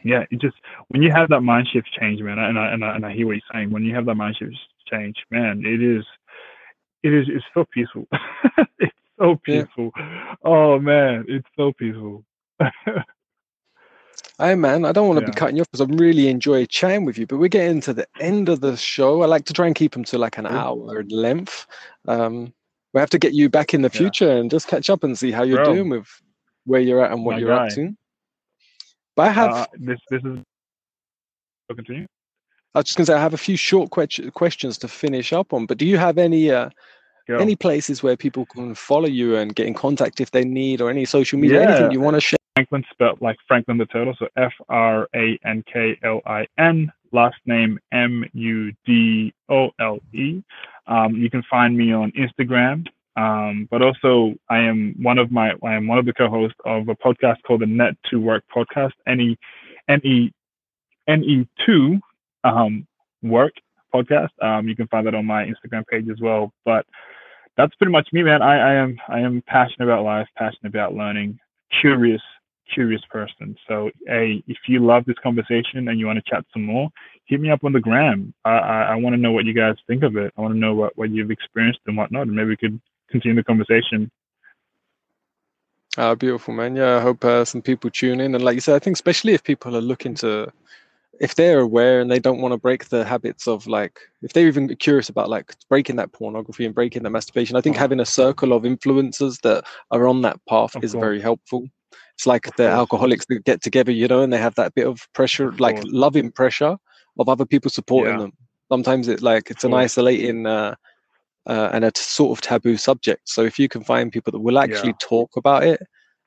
yeah, it just when you have that mind shift change, man, and I and I, and I hear what you're saying. When you have that mind shift change, man, it is it is it's so peaceful. it's so Yeah. peaceful. Oh man, it's so peaceful. Hey man, I don't want to be cutting you off because I'm really enjoy chatting with you, but we're getting to the end of the show. I like to try and keep them to like an hour in length. Um, we have to get you back in the Yeah. future and just catch up and see how you're Bro. doing with where you're at and what My you're up to. But I have, uh, this this is so continue. I was just gonna say, I have a few short que- questions to finish up on. But do you have any uh, Go. any places where people can follow you and get in contact if they need, or any social media, anything Yeah. you want to share? Franklin spelled like Franklin the Turtle, so F R A N K L I N. Last name M U D O L E. Um, you can find me on Instagram, um, but also I am one of my I am one of the co-hosts of a podcast called the Net to Work podcast. Any N E N E two um, Work podcast. Um, you can find that on my Instagram page as well. But that's pretty much me, man. I, I am I am passionate about life, passionate about learning, curious, curious person. So, hey, if you love this conversation and you want to chat some more, hit me up on the gram. I I, I want to know what you guys think of it. I want to know what, what you've experienced and whatnot, and maybe we could continue the conversation. Ah, beautiful, man. Yeah, I hope uh, some people tune in. And like you said, I think especially if people are looking to, if they're aware and they don't want to break the habits of like, if they're even curious about like breaking that pornography and breaking that masturbation, I think Oh. having a circle of influencers that are on that path Of is course. very helpful. It's like Of the course. alcoholics that get together, you know, and they have that bit of pressure, Of like loving pressure of other people supporting Yeah. them. Sometimes it's like it's an isolating uh, uh, and a t- sort of taboo subject. So if you can find people that will actually Yeah. talk about it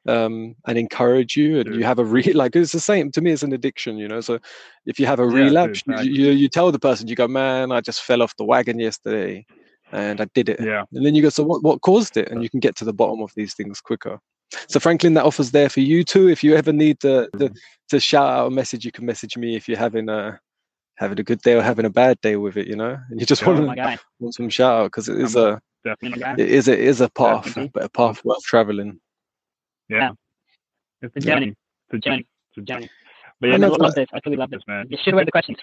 um, and encourage you, and you have a re like it's the same to me. It's an addiction, you know. So if you have a Yeah, dude, relapse, you- you, you tell the person, you go, "Man, I just fell off the wagon yesterday, and I did it." Yeah. And then you go, "So what? What caused it?" And you can get to the bottom of these things quicker. So Franklin, that offer's there for you too. If you ever need to to, to shout out a message, you can message me if you're having a having a good day or having a bad day with it, you know, and you just Yeah. want to want some shout out because it is a Definitely. Yeah. it is a, it is a path, Definitely. but a path worth traveling. Yeah. It's a The journey. journey. It's a Journey. It's a Journey. But yeah, And I that's no, love this. I totally love this. this man. You should wear the questions.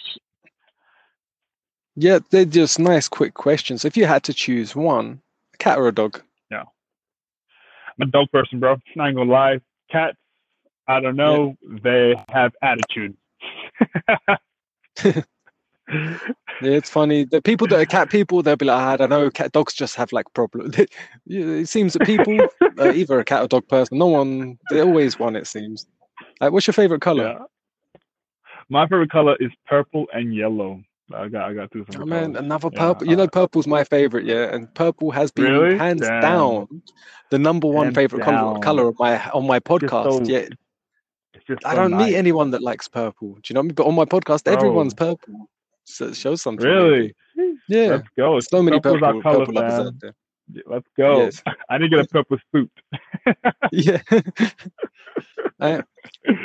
Yeah, they're just nice, quick questions. If you had to choose one, a cat or a dog? Yeah, I'm a dog person, bro. Not gonna lie. Cats, I don't know. They have attitude. Yeah, it's funny. The people that are cat people, they'll be like, "Ah, I don't know, cat dogs just have like problems. It seems that people, uh, either a cat or dog person, no one, they always one. It seems. Like, what's your favorite color? yeah. My favorite color is purple and yellow. I got I got two. different man, colors. another Yeah, purple. You uh, know, purple's my favorite, yeah, and purple has been Really? hands Damn. down the number one Hands favorite color, color of my on my podcast. so- yeah, just I so don't meet anyone that likes purple. Do you know what I mean? But on my podcast, everyone's purple. So it shows something. Really? maybe. Yeah. Let's go. So many Purple's purple, color, purple lovers fam. out there. Let's go. Yes. I need to get a purple suit. Yeah. uh,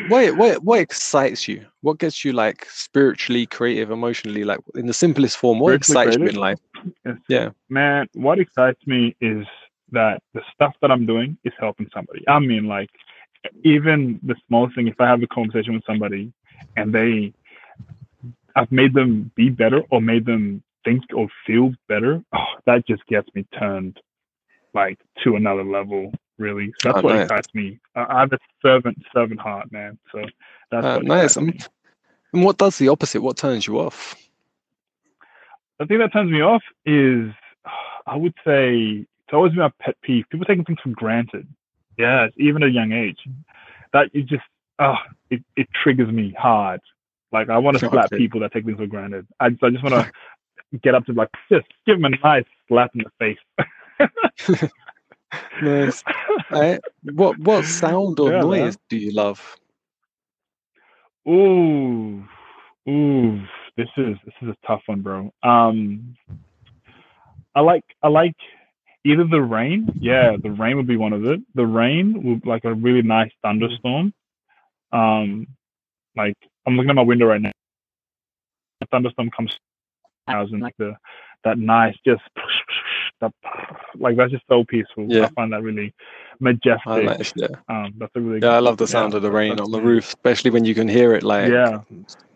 what, what what excites you? What gets you like spiritually, creative, emotionally, like in the simplest form? What excites you in life? Yes. Yeah. Man, what excites me is that the stuff that I'm doing is helping somebody. I mean, like, even the smallest thing, if I have a conversation with somebody and they, I've made them be better or made them think or feel better, oh, that just gets me turned like to another level, really. So that's Oh, what nice. excites me. I, have a servant, servant heart, man. So that's Uh, what nice. And what does the opposite? What turns you off? the thing that turns me off is I would say it's always been my pet peeve. People taking things for granted. Yes, even at a young age. That it just oh it, it triggers me hard. Like I want to slap Okay. people that take things for granted. I just I just want to get up to like just give him a nice slap in the face. nice. Uh, what what sound or Yeah, noise man. do you love? Ooh, ooh, this is this is a tough one, bro. Um, I like I like either the rain. Yeah, the rain would be one of it. The rain would like a really nice thunderstorm. Um, like I'm looking at my window right now. A thunderstorm comes house and like the that nice just that like that's just so peaceful. Yeah. I find that really majestic. Like, yeah. um, that's a really yeah, I love the sound yeah, of the rain on the roof, especially when you can hear it. Like, Yeah.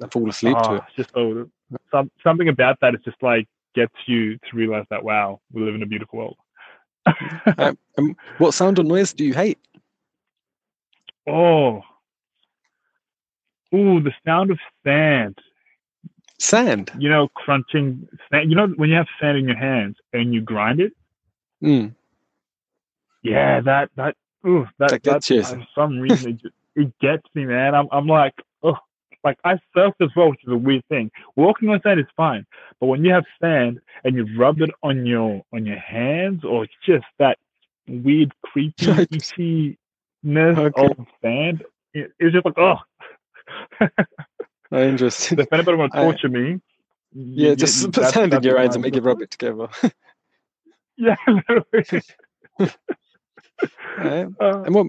I fall asleep to Oh, it. just so some, something about that is just like gets you to realize that wow, we live in a beautiful world. Um, um, what sound or noise do you hate? oh, ooh, the sound of sand. Sand. You know, crunching sand. You know when you have sand in your hands and you grind it. Mm. Yeah, that that ooh, that That that, for some reason it, just, it gets me, man. I'm I'm like, like I surf as well, which is a weird thing. Walking on sand is fine, but when you have sand and you rub it on your on your hands, or it's just that weird creepy itchiness Okay. of sand, it, it's just like oh. Interesting. if anybody want to I- torture me, Yeah, you- just you- put sand in your hands and make you look rub it together. Yeah. Right. Uh, And what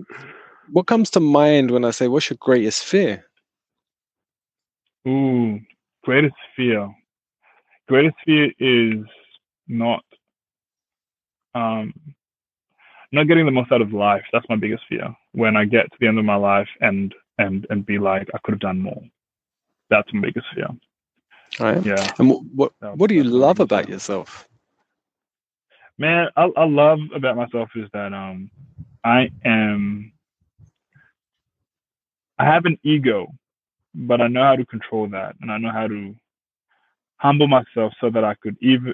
what comes to mind when I say what's your greatest fear? Ooh, greatest fear. Greatest fear is not um not getting the most out of life. That's my biggest fear. When I get to the end of my life and and and be like, I could have done more. That's my biggest fear. Right. Yeah, And what what, what do you love about fear. yourself? man. I I love about myself is that um I am I have an ego, but I know how to control that, and I know how to humble myself so that I could even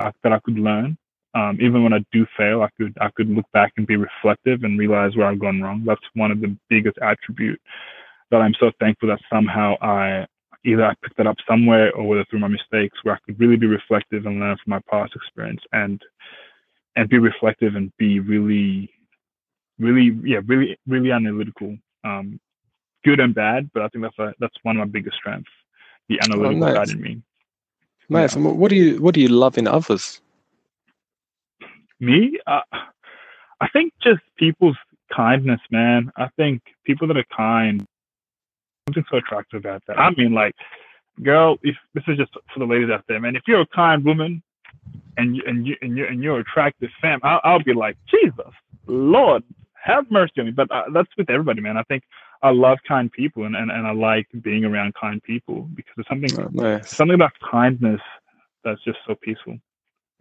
uh, that I could learn. Um, even when I do fail, I could I could look back and be reflective and realize where I've gone wrong. That's one of the biggest attribute that I'm so thankful that somehow I either I picked that up somewhere or whether through my mistakes where I could really be reflective and learn from my past experience and and be reflective and be really really yeah really really analytical um good and bad but i think that's a, that's one of my biggest strengths the analytical nice. side in me Nice. Yeah. What- what do you what do you love in others? me uh, i think just people's kindness man i think people that are kind something so attractive about that i mean like girl if this is just for the ladies out there man if you're a kind woman and you and you and you and you're attractive fam i'll, I'll be like jesus lord have mercy on me but uh, that's with everybody man i think i love kind people and, and and i like being around kind people because there's something Oh, nice. something about kindness that's just so peaceful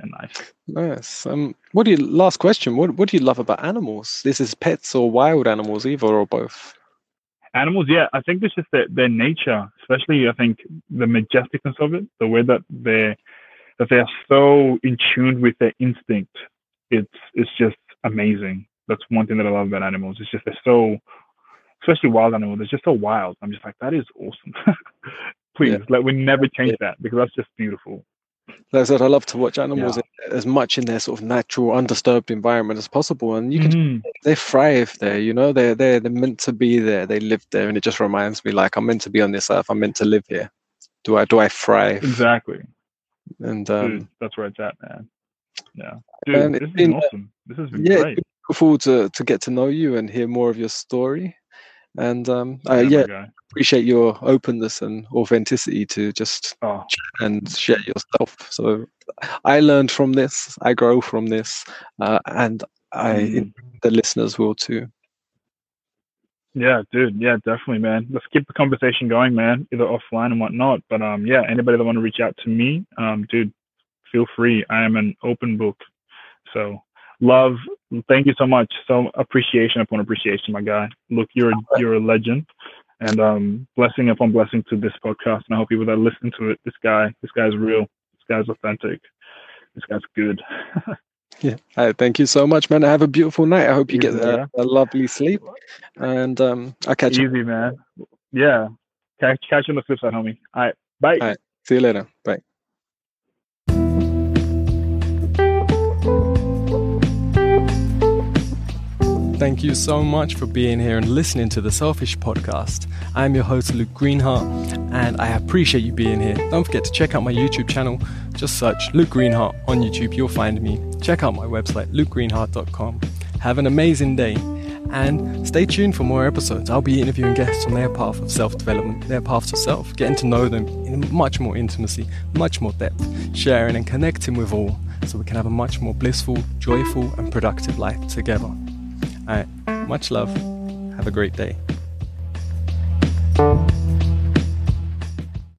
and nice Nice. Um, what do you? Last question. What What do you love about animals? This is pets or wild animals, either or both. animals yeah i think it's just their, their nature especially i think the majesticness of it the way that they're that they're so in tune with their instinct it's it's just amazing that's one thing that i love about animals it's just they're so especially wild animals they're just so wild i'm just like that is awesome please Yeah. like we never change Yeah. that because that's just beautiful Like I said, I love to watch animals as much in their sort of natural, undisturbed environment as possible, and you can Mhm. they thrive there. You know, they're they're they're meant to be there. They live there, and it just reminds me like I'm meant to be on this earth. I'm meant to live here. Do I do I thrive? exactly And dude um, that's where it's at man yeah dude this has been, been uh, awesome this has been yeah, great look forward to to get to know you and hear more of your story. And um, uh, yeah, appreciate your openness and authenticity to just oh and share yourself. So I learned from this. I grow from this, uh, and I Mm. the listeners will too. Yeah, dude. Yeah, definitely, man. Let's keep the conversation going, man. Either offline and whatnot. But um, yeah, anybody that want to reach out to me, um, dude, feel free. I am an open book. So love, thank you so much. So appreciation upon appreciation, my guy. Look, you're a, you're a legend, and um, blessing upon blessing to this podcast. And I hope people that listen to it, this guy, this guy's real. This guy's authentic. This guy's good. Yeah. All right, thank you so much, man. Have a beautiful night. I hope you get a, yeah. a lovely sleep, and um, I'll catch you. Easy, man. Yeah. Catch, catch you on the flip side, homie. All right. Bye. All right. See you later. Bye. Thank you so much for being here and listening to the Selfish Podcast. I'm your host, Luke Greenheart, and I appreciate you being here. Don't forget to check out my YouTube channel. Just search Luke Greenheart on YouTube, you'll find me. Check out my website, lukegreenheart.com. Have an amazing day and stay tuned for more episodes. I'll be interviewing guests on their path of self development, their path to self, getting to know them in much more intimacy, much more depth, sharing and connecting with all so we can have a much more blissful, joyful, and productive life together. All right, much love. Have a great day.